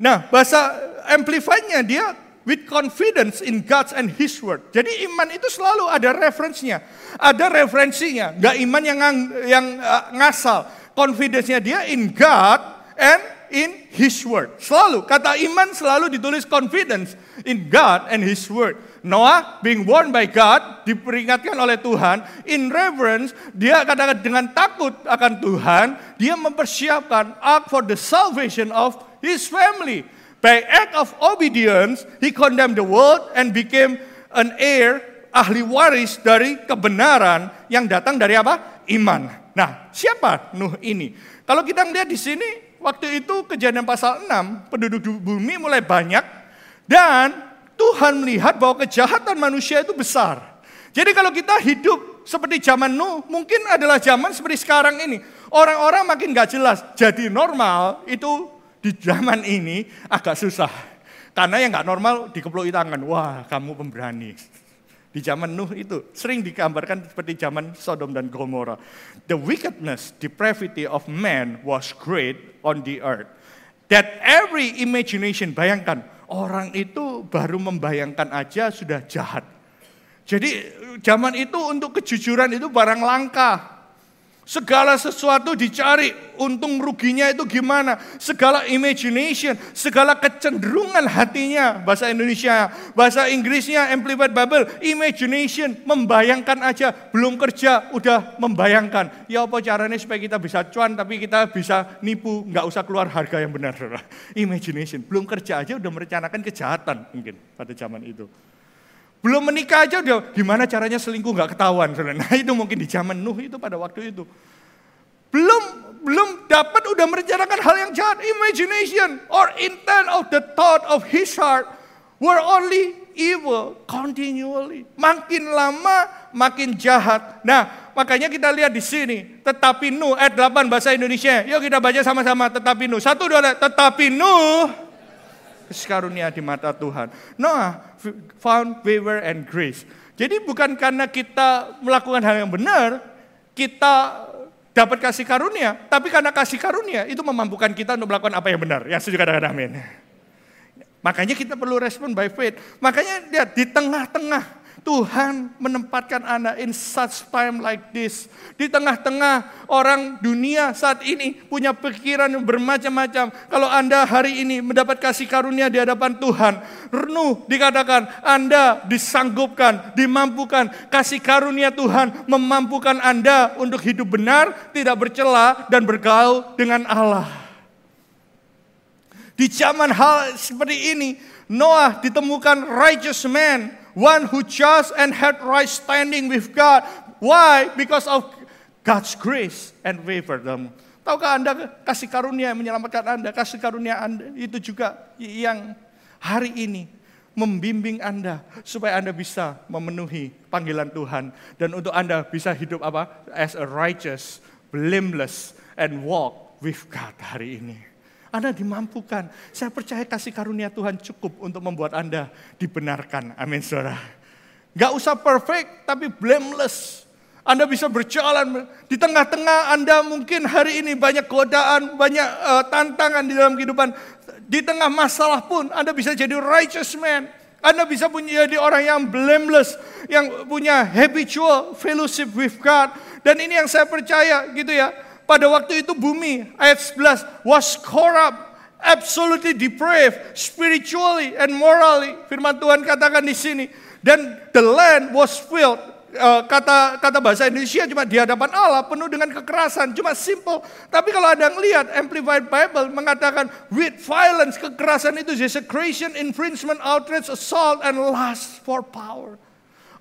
[SPEAKER 1] Nah, bahasa amplify-nya dia with confidence in God and His word. Jadi iman itu selalu ada referensinya, ada referensinya. Gak iman yang yang uh, ngasal. Confidence-nya dia in God and in His word. Selalu kata iman selalu ditulis confidence in God and His word. Noah being born by God diperingatkan oleh Tuhan in reverence dia katakan dengan takut akan Tuhan dia mempersiapkan ark for the salvation of his family. By act of obedience, he condemned the world and became an heir, ahli waris dari kebenaran yang datang dari apa? Iman. Nah, siapa Nuh ini? Kalau kita melihat di sini, waktu itu kejadian pasal 6, penduduk bumi mulai banyak, dan Tuhan melihat bahwa kejahatan manusia itu besar. Jadi kalau kita hidup seperti zaman Nuh, mungkin adalah zaman seperti sekarang ini. Orang-orang makin gak jelas. Jadi normal itu di zaman ini agak susah. Karena yang nggak normal dikeploki tangan. Wah, kamu pemberani. Di zaman Nuh itu sering digambarkan seperti zaman Sodom dan Gomora. The wickedness, depravity of man was great on the earth. That every imagination, bayangkan, orang itu baru membayangkan aja sudah jahat. Jadi zaman itu untuk kejujuran itu barang langka. Segala sesuatu dicari, untung ruginya itu gimana. Segala imagination, segala kecenderungan hatinya. Bahasa Indonesia, bahasa Inggrisnya Amplified Bible, imagination, membayangkan aja. Belum kerja, udah membayangkan. Ya apa caranya supaya kita bisa cuan, tapi kita bisa nipu, nggak usah keluar harga yang benar. Imagination, belum kerja aja udah merencanakan kejahatan mungkin pada zaman itu. Belum menikah aja udah gimana caranya selingkuh nggak ketahuan. Nah itu mungkin di zaman Nuh itu pada waktu itu. Belum belum dapat udah merencanakan hal yang jahat. Imagination or intent of the thought of his heart were only evil continually. Makin lama makin jahat. Nah, makanya kita lihat di sini. Tetapi Nuh ayat 8 bahasa Indonesia. Yuk kita baca sama-sama tetapi Nuh. Satu dua tetapi Nuh karunia di mata Tuhan. Noah found favor and grace. Jadi bukan karena kita melakukan hal yang benar, kita dapat kasih karunia, tapi karena kasih karunia itu memampukan kita untuk melakukan apa yang benar. Yang setuju katakan amin. Makanya kita perlu respon by faith. Makanya lihat di tengah-tengah Tuhan menempatkan Anda in such time like this. Di tengah-tengah orang dunia saat ini punya pikiran yang bermacam-macam. Kalau Anda hari ini mendapat kasih karunia di hadapan Tuhan, renuh dikatakan Anda disanggupkan, dimampukan. Kasih karunia Tuhan memampukan Anda untuk hidup benar, tidak bercela dan bergaul dengan Allah. Di zaman hal seperti ini, Noah ditemukan righteous man one who just and had right standing with God. Why? Because of God's grace and favor them. Tahukah Anda kasih karunia yang menyelamatkan Anda, kasih karunia Anda itu juga yang hari ini membimbing Anda supaya Anda bisa memenuhi panggilan Tuhan dan untuk Anda bisa hidup apa? As a righteous, blameless and walk with God hari ini. Anda dimampukan. Saya percaya kasih karunia Tuhan cukup untuk membuat Anda dibenarkan. Amin saudara. Gak usah perfect, tapi blameless. Anda bisa berjalan di tengah-tengah Anda mungkin hari ini banyak godaan, banyak uh, tantangan di dalam kehidupan. Di tengah masalah pun Anda bisa jadi righteous man. Anda bisa punya jadi orang yang blameless, yang punya habitual fellowship with God. Dan ini yang saya percaya gitu ya pada waktu itu bumi ayat 11 was corrupt, absolutely depraved, spiritually and morally. Firman Tuhan katakan di sini. Dan the land was filled uh, kata kata bahasa Indonesia cuma di hadapan Allah penuh dengan kekerasan, cuma simple. Tapi kalau ada yang lihat Amplified Bible mengatakan with violence kekerasan itu desecration, infringement, outrage, assault and lust for power.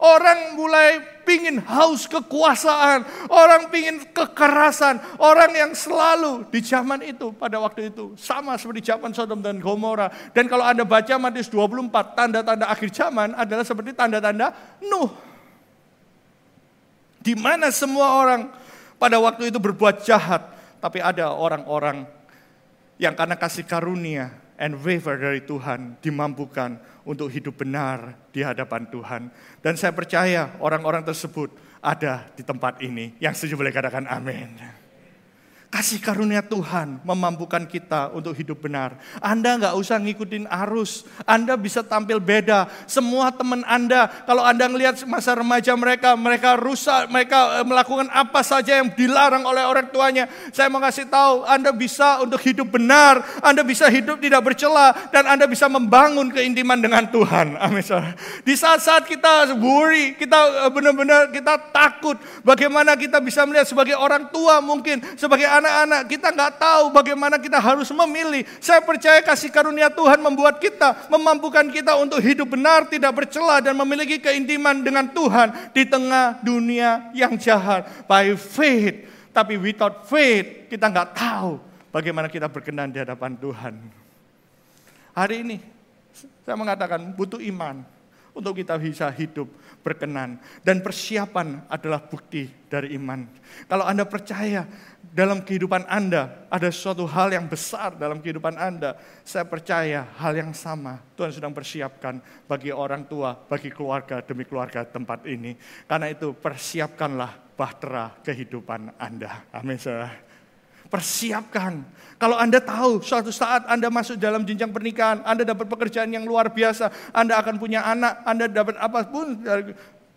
[SPEAKER 1] Orang mulai pingin haus kekuasaan, orang pingin kekerasan, orang yang selalu di zaman itu pada waktu itu sama seperti zaman Sodom dan Gomora. Dan kalau Anda baca Matius 24, tanda-tanda akhir zaman adalah seperti tanda-tanda Nuh. Di mana semua orang pada waktu itu berbuat jahat, tapi ada orang-orang yang karena kasih karunia and favor dari Tuhan dimampukan untuk hidup benar di hadapan Tuhan. Dan saya percaya orang-orang tersebut ada di tempat ini. Yang setuju boleh katakan amin. Kasih karunia Tuhan memampukan kita untuk hidup benar. Anda nggak usah ngikutin arus. Anda bisa tampil beda. Semua teman Anda, kalau Anda ngelihat masa remaja mereka, mereka rusak, mereka eh, melakukan apa saja yang dilarang oleh orang tuanya. Saya mau kasih tahu, Anda bisa untuk hidup benar. Anda bisa hidup tidak bercela. Dan Anda bisa membangun keintiman dengan Tuhan. Amin. Di saat-saat kita worry, kita eh, benar-benar kita takut. Bagaimana kita bisa melihat sebagai orang tua mungkin, sebagai anak anak-anak kita nggak tahu bagaimana kita harus memilih. Saya percaya kasih karunia Tuhan membuat kita, memampukan kita untuk hidup benar, tidak bercela dan memiliki keintiman dengan Tuhan di tengah dunia yang jahat. By faith, tapi without faith kita nggak tahu bagaimana kita berkenan di hadapan Tuhan. Hari ini saya mengatakan butuh iman untuk kita bisa hidup berkenan. Dan persiapan adalah bukti dari iman. Kalau Anda percaya dalam kehidupan Anda ada suatu hal yang besar dalam kehidupan Anda, saya percaya hal yang sama Tuhan sedang persiapkan bagi orang tua, bagi keluarga demi keluarga tempat ini. Karena itu persiapkanlah bahtera kehidupan Anda. Amin persiapkan. Kalau Anda tahu suatu saat Anda masuk dalam jenjang pernikahan, Anda dapat pekerjaan yang luar biasa, Anda akan punya anak, Anda dapat apa pun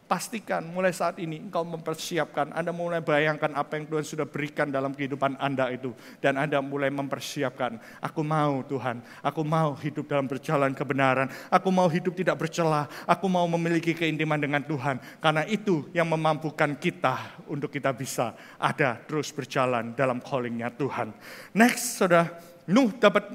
[SPEAKER 1] Pastikan mulai saat ini engkau mempersiapkan, Anda mulai bayangkan apa yang Tuhan sudah berikan dalam kehidupan Anda itu. Dan Anda mulai mempersiapkan, aku mau Tuhan, aku mau hidup dalam berjalan kebenaran, aku mau hidup tidak bercelah, aku mau memiliki keintiman dengan Tuhan. Karena itu yang memampukan kita untuk kita bisa ada terus berjalan dalam callingnya Tuhan. Next, saudara, Nuh dapat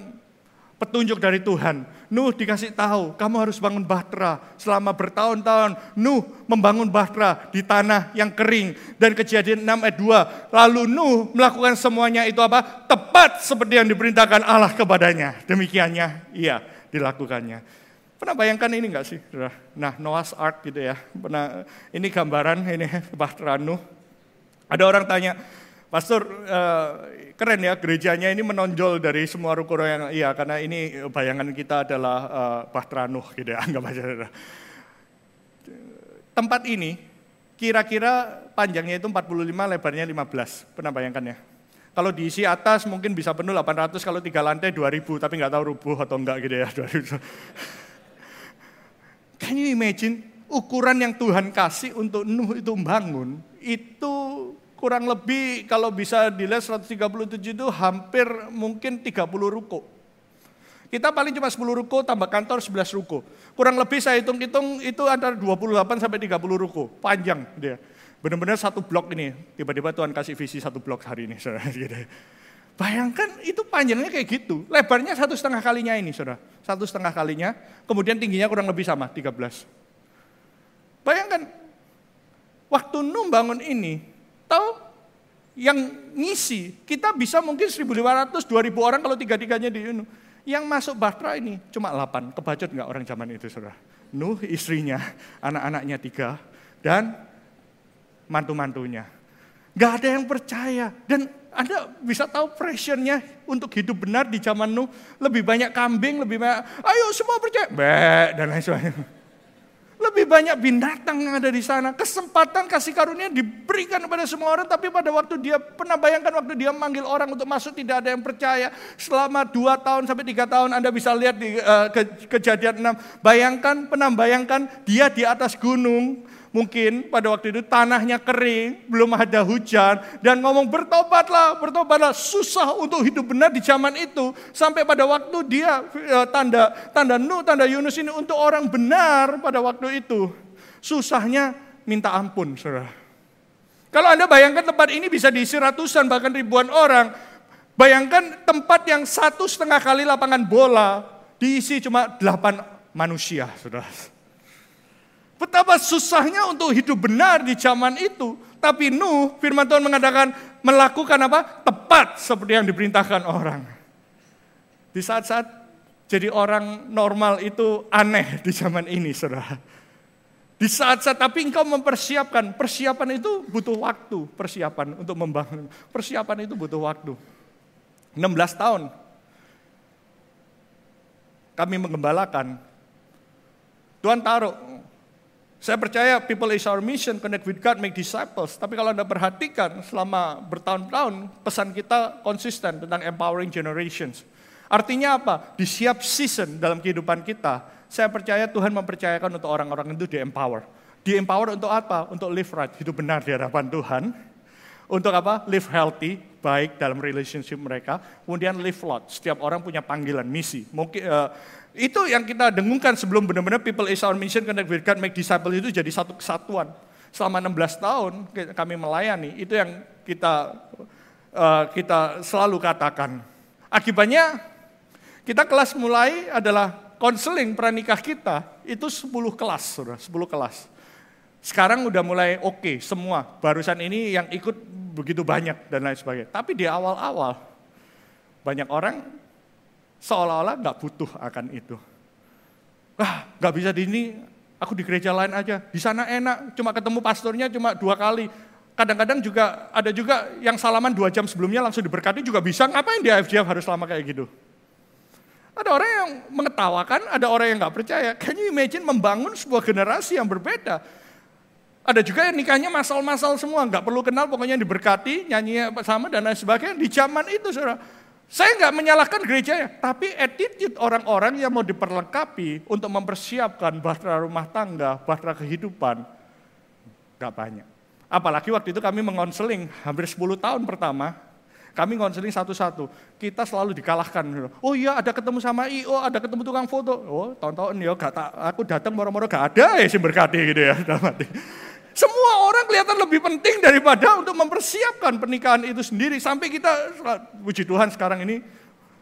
[SPEAKER 1] petunjuk dari Tuhan. Nuh dikasih tahu, kamu harus bangun bahtera. Selama bertahun-tahun, Nuh membangun bahtera di tanah yang kering. Dan kejadian 6 ayat 2, lalu Nuh melakukan semuanya itu apa? Tepat seperti yang diperintahkan Allah kepadanya. Demikiannya, iya dilakukannya. Pernah bayangkan ini enggak sih? Nah, Noah's Ark gitu ya. Pernah, ini gambaran, ini bahtera Nuh. Ada orang tanya, Pastor, uh, keren ya gerejanya ini menonjol dari semua rukun yang iya karena ini bayangan kita adalah uh, Bahtera Nuh gitu ya, anggap aja. Tempat ini kira-kira panjangnya itu 45, lebarnya 15. Pernah bayangkan ya? Kalau diisi atas mungkin bisa penuh 800, kalau tiga lantai 2000, tapi nggak tahu rubuh atau enggak gitu ya. Can you imagine ukuran yang Tuhan kasih untuk Nuh itu membangun, itu kurang lebih kalau bisa dilihat 137 itu hampir mungkin 30 ruko. Kita paling cuma 10 ruko tambah kantor 11 ruko. Kurang lebih saya hitung-hitung itu antara 28 sampai 30 ruko. Panjang dia. Benar-benar satu blok ini. Tiba-tiba Tuhan kasih visi satu blok hari ini. Saudara. Gitu. Bayangkan itu panjangnya kayak gitu. Lebarnya satu setengah kalinya ini saudara. Satu setengah kalinya. Kemudian tingginya kurang lebih sama 13. Bayangkan. Waktu Nuh bangun ini, Tahu yang ngisi, kita bisa mungkin 1.500, 2.000 orang kalau tiga-tiganya di Nuh. Yang masuk Bahtera ini cuma 8. Kebacot nggak orang zaman itu, saudara? Nuh, istrinya, anak-anaknya tiga, dan mantu-mantunya. Gak ada yang percaya. Dan anda bisa tahu pressure-nya untuk hidup benar di zaman Nuh. Lebih banyak kambing, lebih banyak, ayo semua percaya. Bek, dan lain sebagainya. Lebih banyak binatang yang ada di sana. Kesempatan kasih karunia diberikan kepada semua orang. Tapi pada waktu dia pernah bayangkan waktu dia manggil orang untuk masuk tidak ada yang percaya. Selama dua tahun sampai tiga tahun Anda bisa lihat di uh, ke, kejadian 6. Bayangkan, pernah bayangkan dia di atas gunung Mungkin pada waktu itu tanahnya kering, belum ada hujan, dan ngomong bertobatlah, bertobatlah. Susah untuk hidup benar di zaman itu. Sampai pada waktu dia eh, tanda tanda Nuh, tanda Yunus ini untuk orang benar pada waktu itu. Susahnya minta ampun, saudara. Kalau Anda bayangkan tempat ini bisa diisi ratusan bahkan ribuan orang. Bayangkan tempat yang satu setengah kali lapangan bola diisi cuma delapan manusia, saudara. Betapa susahnya untuk hidup benar di zaman itu. Tapi Nuh, firman Tuhan mengatakan melakukan apa? Tepat seperti yang diperintahkan orang. Di saat-saat jadi orang normal itu aneh di zaman ini, saudara. Di saat-saat tapi engkau mempersiapkan, persiapan itu butuh waktu, persiapan untuk membangun. Persiapan itu butuh waktu. 16 tahun kami mengembalakan. Tuhan taruh Saya percaya people is our mission, connect with God, make disciples. Tapi kalau Anda perhatikan selama bertahun-tahun, pesan kita konsisten tentang empowering generations. Artinya apa? Di siap season dalam kehidupan kita, saya percaya Tuhan mempercayakan untuk orang-orang itu di empower. Di empower untuk apa? Untuk live right, hidup benar di hadapan Tuhan. Untuk apa? Live healthy, baik dalam relationship mereka. Kemudian live lot. Setiap orang punya panggilan, misi. Mungkin uh, itu yang kita dengungkan sebelum benar-benar people is our mission, connect with God, make disciple itu jadi satu kesatuan. Selama 16 tahun kami melayani, itu yang kita uh, kita selalu katakan. Akibatnya kita kelas mulai adalah konseling pranikah kita itu 10 kelas, sudah 10 kelas. Sekarang udah mulai oke okay, semua. Barusan ini yang ikut begitu banyak dan lain sebagainya. Tapi di awal-awal banyak orang seolah-olah nggak butuh akan itu. Wah, nggak bisa di ini, aku di gereja lain aja. Di sana enak, cuma ketemu pastornya cuma dua kali. Kadang-kadang juga ada juga yang salaman dua jam sebelumnya langsung diberkati juga bisa. Ngapain di IFGF harus lama kayak gitu? Ada orang yang mengetawakan, ada orang yang nggak percaya. Can you imagine membangun sebuah generasi yang berbeda? Ada juga yang nikahnya masal-masal semua, nggak perlu kenal, pokoknya diberkati, nyanyi sama dan lain sebagainya. Di zaman itu, saudara, saya nggak menyalahkan gereja ya, tapi attitude orang-orang yang mau diperlengkapi untuk mempersiapkan bahtera rumah tangga, bahtera kehidupan, nggak banyak. Apalagi waktu itu kami mengonseling hampir 10 tahun pertama, kami ngonseling satu-satu. Kita selalu dikalahkan. Oh iya ada ketemu sama IO, ada ketemu tukang foto. Oh tahun-tahun ya, aku datang moro-moro gak ada ya sih berkati gitu ya. Semua orang kelihatan lebih penting daripada untuk mempersiapkan pernikahan itu sendiri. Sampai kita, puji Tuhan sekarang ini,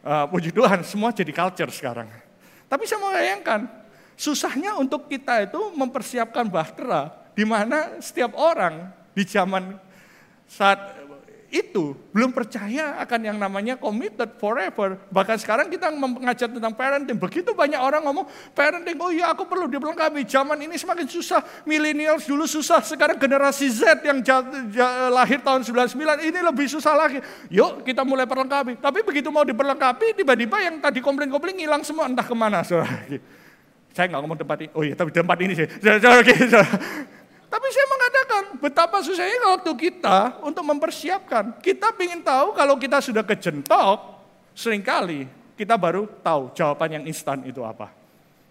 [SPEAKER 1] uh, puji Tuhan semua jadi culture sekarang. Tapi saya mau bayangkan, susahnya untuk kita itu mempersiapkan bahtera, di mana setiap orang di zaman saat itu belum percaya akan yang namanya committed forever. Bahkan sekarang kita mengajar tentang parenting. Begitu banyak orang ngomong parenting, oh iya aku perlu diperlengkapi. Zaman ini semakin susah. Millennials dulu susah, sekarang generasi Z yang lahir tahun 99 ini lebih susah lagi. Yuk kita mulai perlengkapi. Tapi begitu mau diperlengkapi, tiba-tiba yang tadi komplain-komplain hilang semua entah ke mana. Saya nggak ngomong tempat ini, oh iya tapi tempat ini sih. Tapi saya mengatakan betapa susahnya waktu kita untuk mempersiapkan. Kita ingin tahu kalau kita sudah kejentok, sering kali kita baru tahu jawaban yang instan itu apa.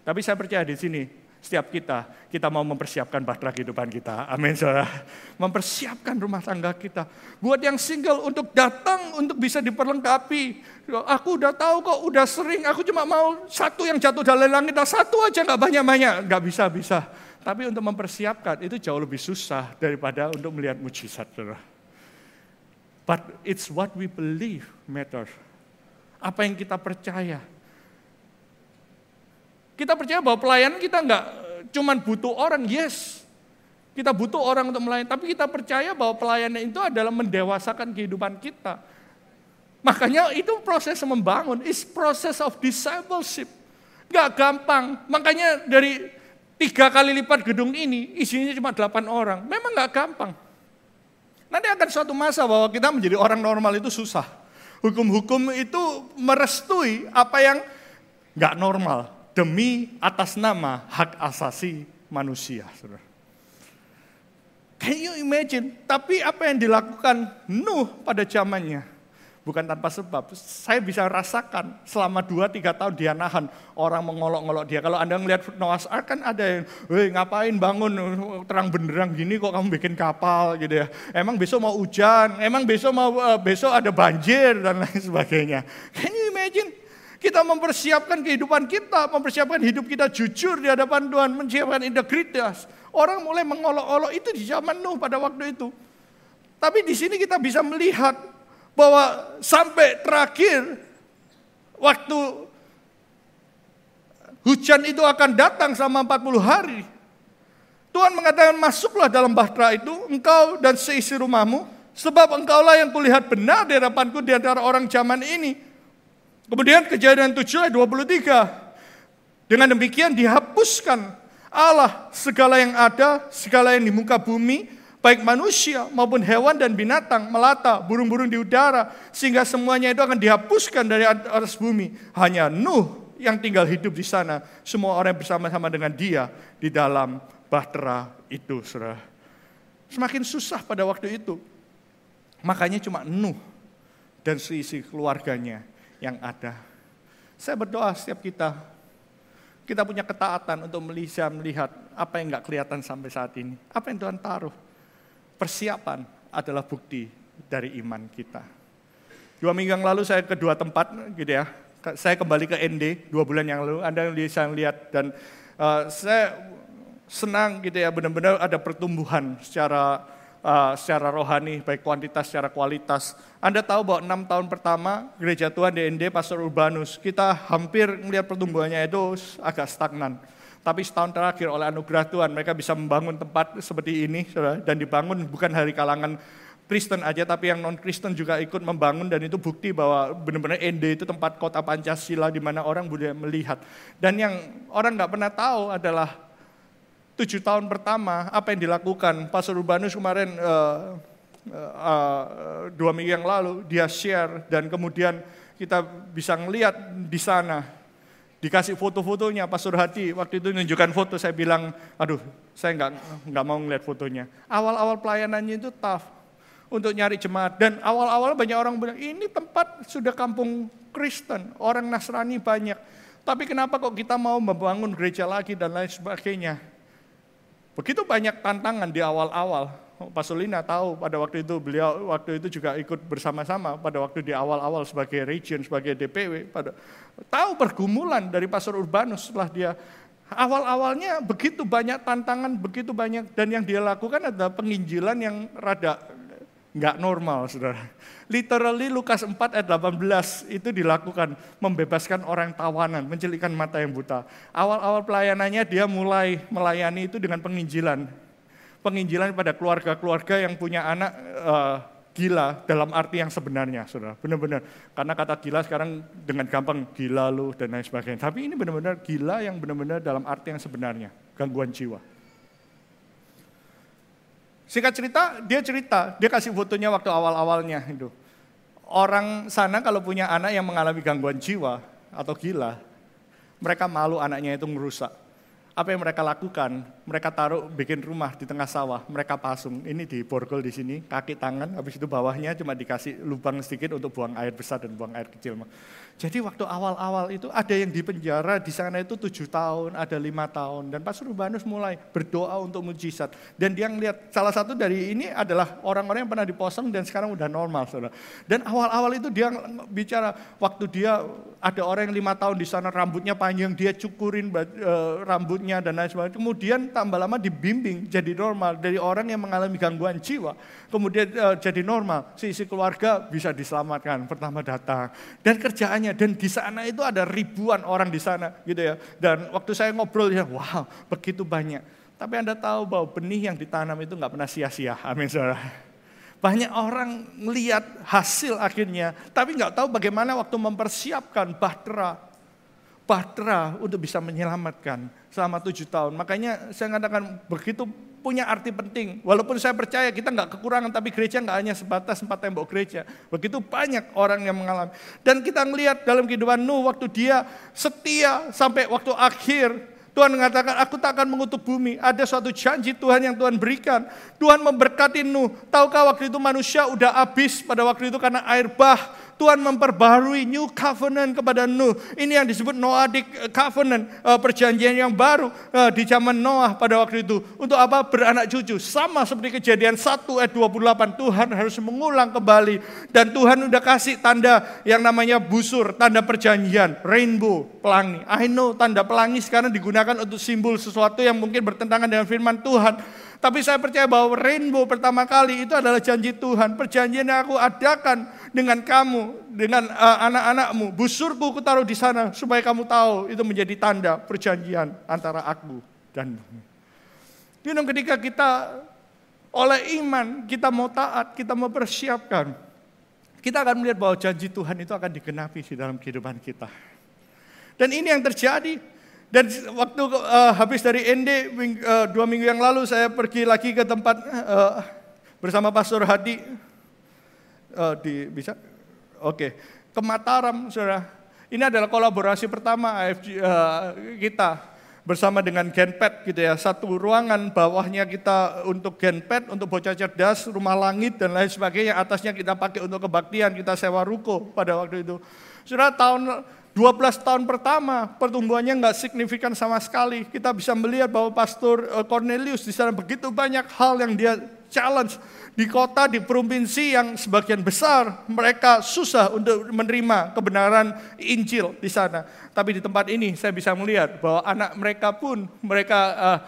[SPEAKER 1] Tapi saya percaya di sini, setiap kita, kita mau mempersiapkan bahtera kehidupan kita. Amin, saudara. Mempersiapkan rumah tangga kita. Buat yang single untuk datang, untuk bisa diperlengkapi. Aku udah tahu kok, udah sering. Aku cuma mau satu yang jatuh dari langit. Satu aja nggak banyak-banyak. Nggak bisa-bisa. Tapi untuk mempersiapkan itu jauh lebih susah daripada untuk melihat mujizat. But it's what we believe matters. Apa yang kita percaya. Kita percaya bahwa pelayanan kita nggak cuman butuh orang, yes. Kita butuh orang untuk melayani, tapi kita percaya bahwa pelayanan itu adalah mendewasakan kehidupan kita. Makanya itu proses membangun, is process of discipleship. Gak gampang. Makanya dari Tiga kali lipat gedung ini, isinya cuma delapan orang. Memang nggak gampang. Nanti akan suatu masa bahwa kita menjadi orang normal itu susah. Hukum-hukum itu merestui apa yang nggak normal demi atas nama hak asasi manusia. Can you imagine? Tapi apa yang dilakukan Nuh pada zamannya? Bukan tanpa sebab. Saya bisa rasakan selama 2-3 tahun dia nahan orang mengolok-ngolok dia. Kalau Anda melihat Noah's Ark kan ada yang, weh ngapain bangun terang benderang gini kok kamu bikin kapal gitu ya. Emang besok mau hujan, emang besok mau uh, besok ada banjir dan lain sebagainya. Can you imagine? Kita mempersiapkan kehidupan kita, mempersiapkan hidup kita jujur di hadapan Tuhan, mempersiapkan integritas. Orang mulai mengolok-olok itu di zaman Nuh pada waktu itu. Tapi di sini kita bisa melihat bahwa sampai terakhir waktu hujan itu akan datang selama 40 hari. Tuhan mengatakan masuklah dalam bahtera itu engkau dan seisi rumahmu sebab engkaulah yang kulihat benar di hadapanku di antara orang zaman ini. Kemudian kejadian 7 ayat 23. Dengan demikian dihapuskan Allah segala yang ada, segala yang di muka bumi, baik manusia maupun hewan dan binatang, melata, burung-burung di udara, sehingga semuanya itu akan dihapuskan dari atas bumi. Hanya Nuh yang tinggal hidup di sana, semua orang bersama-sama dengan dia di dalam bahtera itu, saudara. Semakin susah pada waktu itu. Makanya cuma Nuh dan seisi keluarganya yang ada. Saya berdoa setiap kita, kita punya ketaatan untuk melihat, apa yang nggak kelihatan sampai saat ini. Apa yang Tuhan taruh. Persiapan adalah bukti dari iman kita. Dua minggu yang lalu saya ke dua tempat gitu ya. Saya kembali ke ND dua bulan yang lalu. Anda bisa lihat dan uh, saya senang gitu ya benar-benar ada pertumbuhan secara uh, secara rohani baik kuantitas secara kualitas. Anda tahu bahwa enam tahun pertama gereja Tuhan di ND Pastor Urbanus kita hampir melihat pertumbuhannya itu agak stagnan. Tapi setahun terakhir oleh anugerah Tuhan mereka bisa membangun tempat seperti ini dan dibangun bukan dari kalangan Kristen aja, tapi yang non-Kristen juga ikut membangun dan itu bukti bahwa benar-benar ND itu tempat kota Pancasila di mana orang boleh melihat. Dan yang orang nggak pernah tahu adalah tujuh tahun pertama apa yang dilakukan. Pastor Urbanus kemarin uh, uh, dua minggu yang lalu dia share dan kemudian kita bisa ngelihat di sana dikasih foto-fotonya Pastor Hati waktu itu menunjukkan foto saya bilang aduh saya nggak nggak mau ngeliat fotonya awal-awal pelayanannya itu tough untuk nyari jemaat. Dan awal-awal banyak orang bilang, ini tempat sudah kampung Kristen, orang Nasrani banyak. Tapi kenapa kok kita mau membangun gereja lagi dan lain sebagainya. Begitu banyak tantangan di awal-awal. Pak Sulina tahu pada waktu itu beliau waktu itu juga ikut bersama-sama pada waktu di awal-awal sebagai region, sebagai DPW. Pada, tahu pergumulan dari Pastor Urbanus setelah dia awal-awalnya begitu banyak tantangan, begitu banyak dan yang dia lakukan adalah penginjilan yang rada nggak normal, saudara. Literally Lukas 4 ayat 18 itu dilakukan, membebaskan orang tawanan, mencelikan mata yang buta. Awal-awal pelayanannya dia mulai melayani itu dengan penginjilan. Penginjilan pada keluarga-keluarga yang punya anak uh, gila dalam arti yang sebenarnya, saudara. Benar-benar. Karena kata gila sekarang dengan gampang gila lu dan lain sebagainya. Tapi ini benar-benar gila yang benar-benar dalam arti yang sebenarnya, gangguan jiwa. Singkat cerita, dia cerita, dia kasih fotonya waktu awal-awalnya itu. Orang sana kalau punya anak yang mengalami gangguan jiwa atau gila, mereka malu anaknya itu merusak. Apa yang mereka lakukan? Mereka taruh bikin rumah di tengah sawah, mereka pasung. Ini di borgol di sini, kaki tangan, habis itu bawahnya cuma dikasih lubang sedikit untuk buang air besar dan buang air kecil. Jadi waktu awal-awal itu ada yang di penjara di sana itu tujuh tahun, ada lima tahun. Dan Pastor Urbanus mulai berdoa untuk mujizat. Dan dia ngeliat salah satu dari ini adalah orang-orang yang pernah diposong dan sekarang udah normal. Saudara. Dan awal-awal itu dia bicara waktu dia ada orang yang lima tahun di sana rambutnya panjang, dia cukurin uh, rambutnya dan lain sebagainya. Kemudian tambah lama dibimbing jadi normal dari orang yang mengalami gangguan jiwa. Kemudian uh, jadi normal, sisi keluarga bisa diselamatkan pertama datang. Dan kerjaannya dan di sana itu ada ribuan orang di sana gitu ya. Dan waktu saya ngobrol ya, wow, begitu banyak. Tapi Anda tahu bahwa benih yang ditanam itu nggak pernah sia-sia. Amin saudara. Banyak orang melihat hasil akhirnya, tapi nggak tahu bagaimana waktu mempersiapkan bahtera, bahtera untuk bisa menyelamatkan selama tujuh tahun. Makanya saya katakan begitu punya arti penting. Walaupun saya percaya kita nggak kekurangan, tapi gereja nggak hanya sebatas empat tembok gereja. Begitu banyak orang yang mengalami. Dan kita melihat dalam kehidupan Nuh waktu dia setia sampai waktu akhir. Tuhan mengatakan, aku tak akan mengutuk bumi. Ada suatu janji Tuhan yang Tuhan berikan. Tuhan memberkati Nuh. Tahukah waktu itu manusia udah habis pada waktu itu karena air bah Tuhan memperbarui new covenant kepada Nuh. Ini yang disebut Noahic covenant, eh, perjanjian yang baru eh, di zaman Noah pada waktu itu. Untuk apa? Beranak cucu. Sama seperti kejadian 1 ayat 28. Tuhan harus mengulang kembali. Dan Tuhan udah kasih tanda yang namanya busur, tanda perjanjian, rainbow, pelangi. I know tanda pelangi sekarang digunakan untuk simbol sesuatu yang mungkin bertentangan dengan firman Tuhan. Tapi saya percaya bahwa rainbow pertama kali itu adalah janji Tuhan. Perjanjian yang aku adakan dengan kamu, dengan uh, anak-anakmu. Busurku ku taruh di sana supaya kamu tahu itu menjadi tanda perjanjian antara aku dan You know, ketika kita oleh iman kita mau taat, kita mau persiapkan. Kita akan melihat bahwa janji Tuhan itu akan digenapi di dalam kehidupan kita. Dan ini yang terjadi. Dan waktu uh, habis dari ND uh, dua minggu yang lalu saya pergi lagi ke tempat uh, bersama Pastor Hadi uh, di bisa oke okay. ke Mataram saudara. Ini adalah kolaborasi pertama AFG uh, kita bersama dengan Genpet gitu ya. Satu ruangan bawahnya kita untuk Genpet, untuk bocah cerdas, rumah langit dan lain sebagainya. Atasnya kita pakai untuk kebaktian, kita sewa ruko pada waktu itu. Sudah tahun 12 tahun pertama pertumbuhannya nggak signifikan sama sekali. Kita bisa melihat bahwa Pastor eh, Cornelius di sana begitu banyak hal yang dia challenge di kota, di provinsi yang sebagian besar mereka susah untuk menerima kebenaran Injil di sana. Tapi di tempat ini saya bisa melihat bahwa anak mereka pun mereka uh,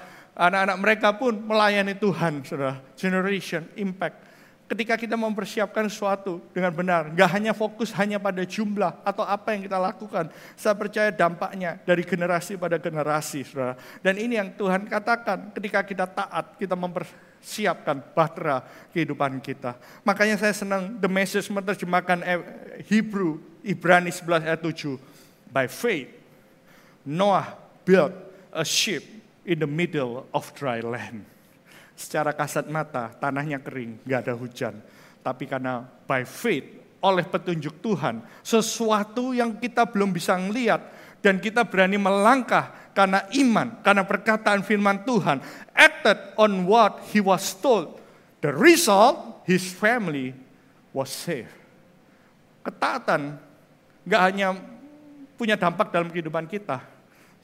[SPEAKER 1] anak-anak mereka pun melayani Tuhan, Saudara. Generation impact ketika kita mempersiapkan sesuatu dengan benar, nggak hanya fokus hanya pada jumlah atau apa yang kita lakukan. Saya percaya dampaknya dari generasi pada generasi, saudara. Dan ini yang Tuhan katakan ketika kita taat, kita mempersiapkan bahtera kehidupan kita. Makanya saya senang the message menerjemahkan Hebrew, Ibrani 11 ayat 7. By faith, Noah built a ship in the middle of dry land secara kasat mata tanahnya kering, nggak ada hujan. Tapi karena by faith, oleh petunjuk Tuhan, sesuatu yang kita belum bisa melihat dan kita berani melangkah karena iman, karena perkataan firman Tuhan, acted on what he was told. The result, his family was saved. Ketaatan nggak hanya punya dampak dalam kehidupan kita,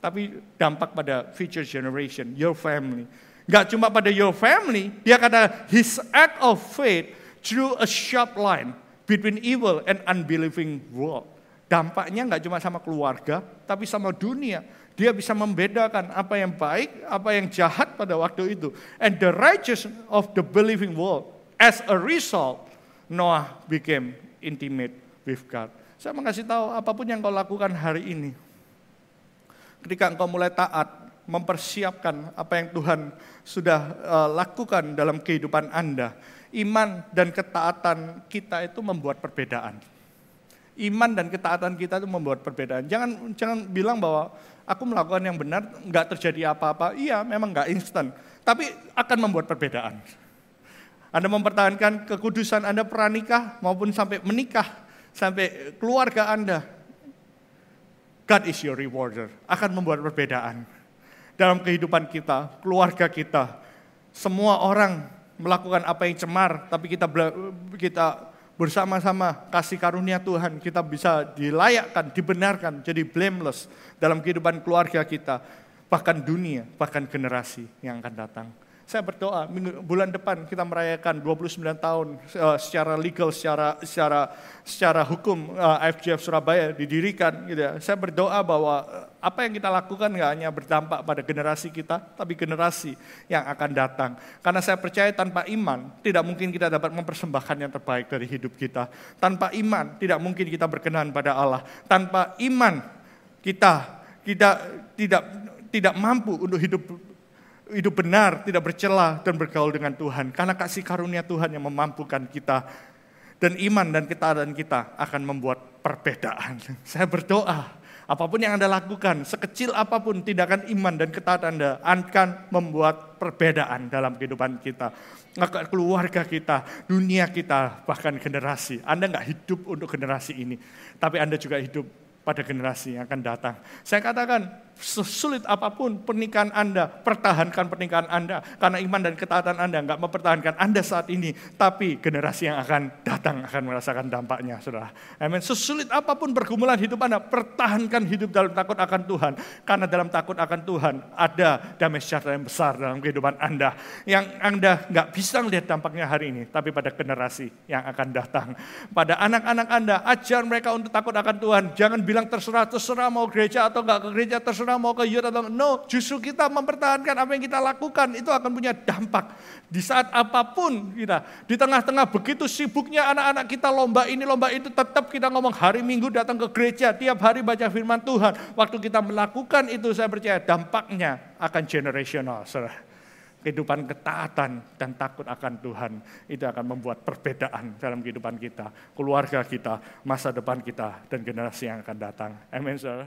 [SPEAKER 1] tapi dampak pada future generation, your family. Gak cuma pada your family, dia kata his act of faith drew a sharp line between evil and unbelieving world. Dampaknya nggak cuma sama keluarga, tapi sama dunia. Dia bisa membedakan apa yang baik, apa yang jahat pada waktu itu. And the righteous of the believing world. As a result, Noah became intimate with God. Saya mengasih tahu apa pun yang kau lakukan hari ini. Ketika engkau mulai taat, mempersiapkan apa yang Tuhan sudah uh, lakukan dalam kehidupan Anda. Iman dan ketaatan kita itu membuat perbedaan. Iman dan ketaatan kita itu membuat perbedaan. Jangan jangan bilang bahwa aku melakukan yang benar, nggak terjadi apa-apa. Iya, memang nggak instan, tapi akan membuat perbedaan. Anda mempertahankan kekudusan Anda pranikah maupun sampai menikah, sampai keluarga Anda. God is your rewarder, akan membuat perbedaan dalam kehidupan kita, keluarga kita. Semua orang melakukan apa yang cemar, tapi kita kita bersama-sama kasih karunia Tuhan, kita bisa dilayakkan, dibenarkan, jadi blameless dalam kehidupan keluarga kita, bahkan dunia, bahkan generasi yang akan datang. Saya berdoa minggu, bulan depan kita merayakan 29 tahun uh, secara legal, secara secara secara hukum uh, eh, FGF Surabaya didirikan. Gitu ya. Saya berdoa bahwa uh, apa yang kita lakukan nggak hanya berdampak pada generasi kita, tapi generasi yang akan datang. Karena saya percaya tanpa iman tidak mungkin kita dapat mempersembahkan yang terbaik dari hidup kita. Tanpa iman tidak mungkin kita berkenan pada Allah. Tanpa iman kita kita tidak tidak mampu untuk hidup hidup benar, tidak bercela dan bergaul dengan Tuhan. Karena kasih karunia Tuhan yang memampukan kita. Dan iman dan ketaatan kita akan membuat perbedaan. Saya berdoa, apa pun yang Anda lakukan, sekecil apa pun tindakan iman dan ketaatan Anda akan membuat perbedaan dalam kehidupan kita. Keluarga kita, dunia kita, bahkan generasi. Anda nggak hidup untuk generasi ini, tapi Anda juga hidup pada generasi yang akan datang. Saya katakan, sesulit apa pun pernikahan Anda, pertahankan pernikahan Anda. Karena iman dan ketaatan Anda nggak mempertahankan Anda saat ini, tapi generasi yang akan datang akan merasakan dampaknya, saudara. Amin. Sesulit apa pun pergumulan hidup Anda, pertahankan hidup dalam takut akan Tuhan. Karena dalam takut akan Tuhan ada damai sejahtera yang besar dalam kehidupan Anda. Yang Anda nggak bisa melihat dampaknya hari ini, tapi pada generasi yang akan datang. Pada anak-anak Anda, ajar mereka untuk takut akan Tuhan. Jangan bilang terserah, terserah mau gereja atau enggak ke gereja, terserah mau ke youth atau. No, justru kita mempertahankan apa yang kita lakukan, itu akan punya dampak. Di saat apa pun kita, di tengah-tengah begitu sibuknya anak-anak kita lomba ini, lomba itu, tetap kita ngomong hari minggu datang ke gereja, tiap hari baca firman Tuhan. Waktu kita melakukan itu, saya percaya dampaknya akan generational. Saudara kehidupan ketaatan dan takut akan Tuhan itu akan membuat perbedaan dalam kehidupan kita, keluarga kita, masa depan kita, dan generasi yang akan datang. Amin, saudara.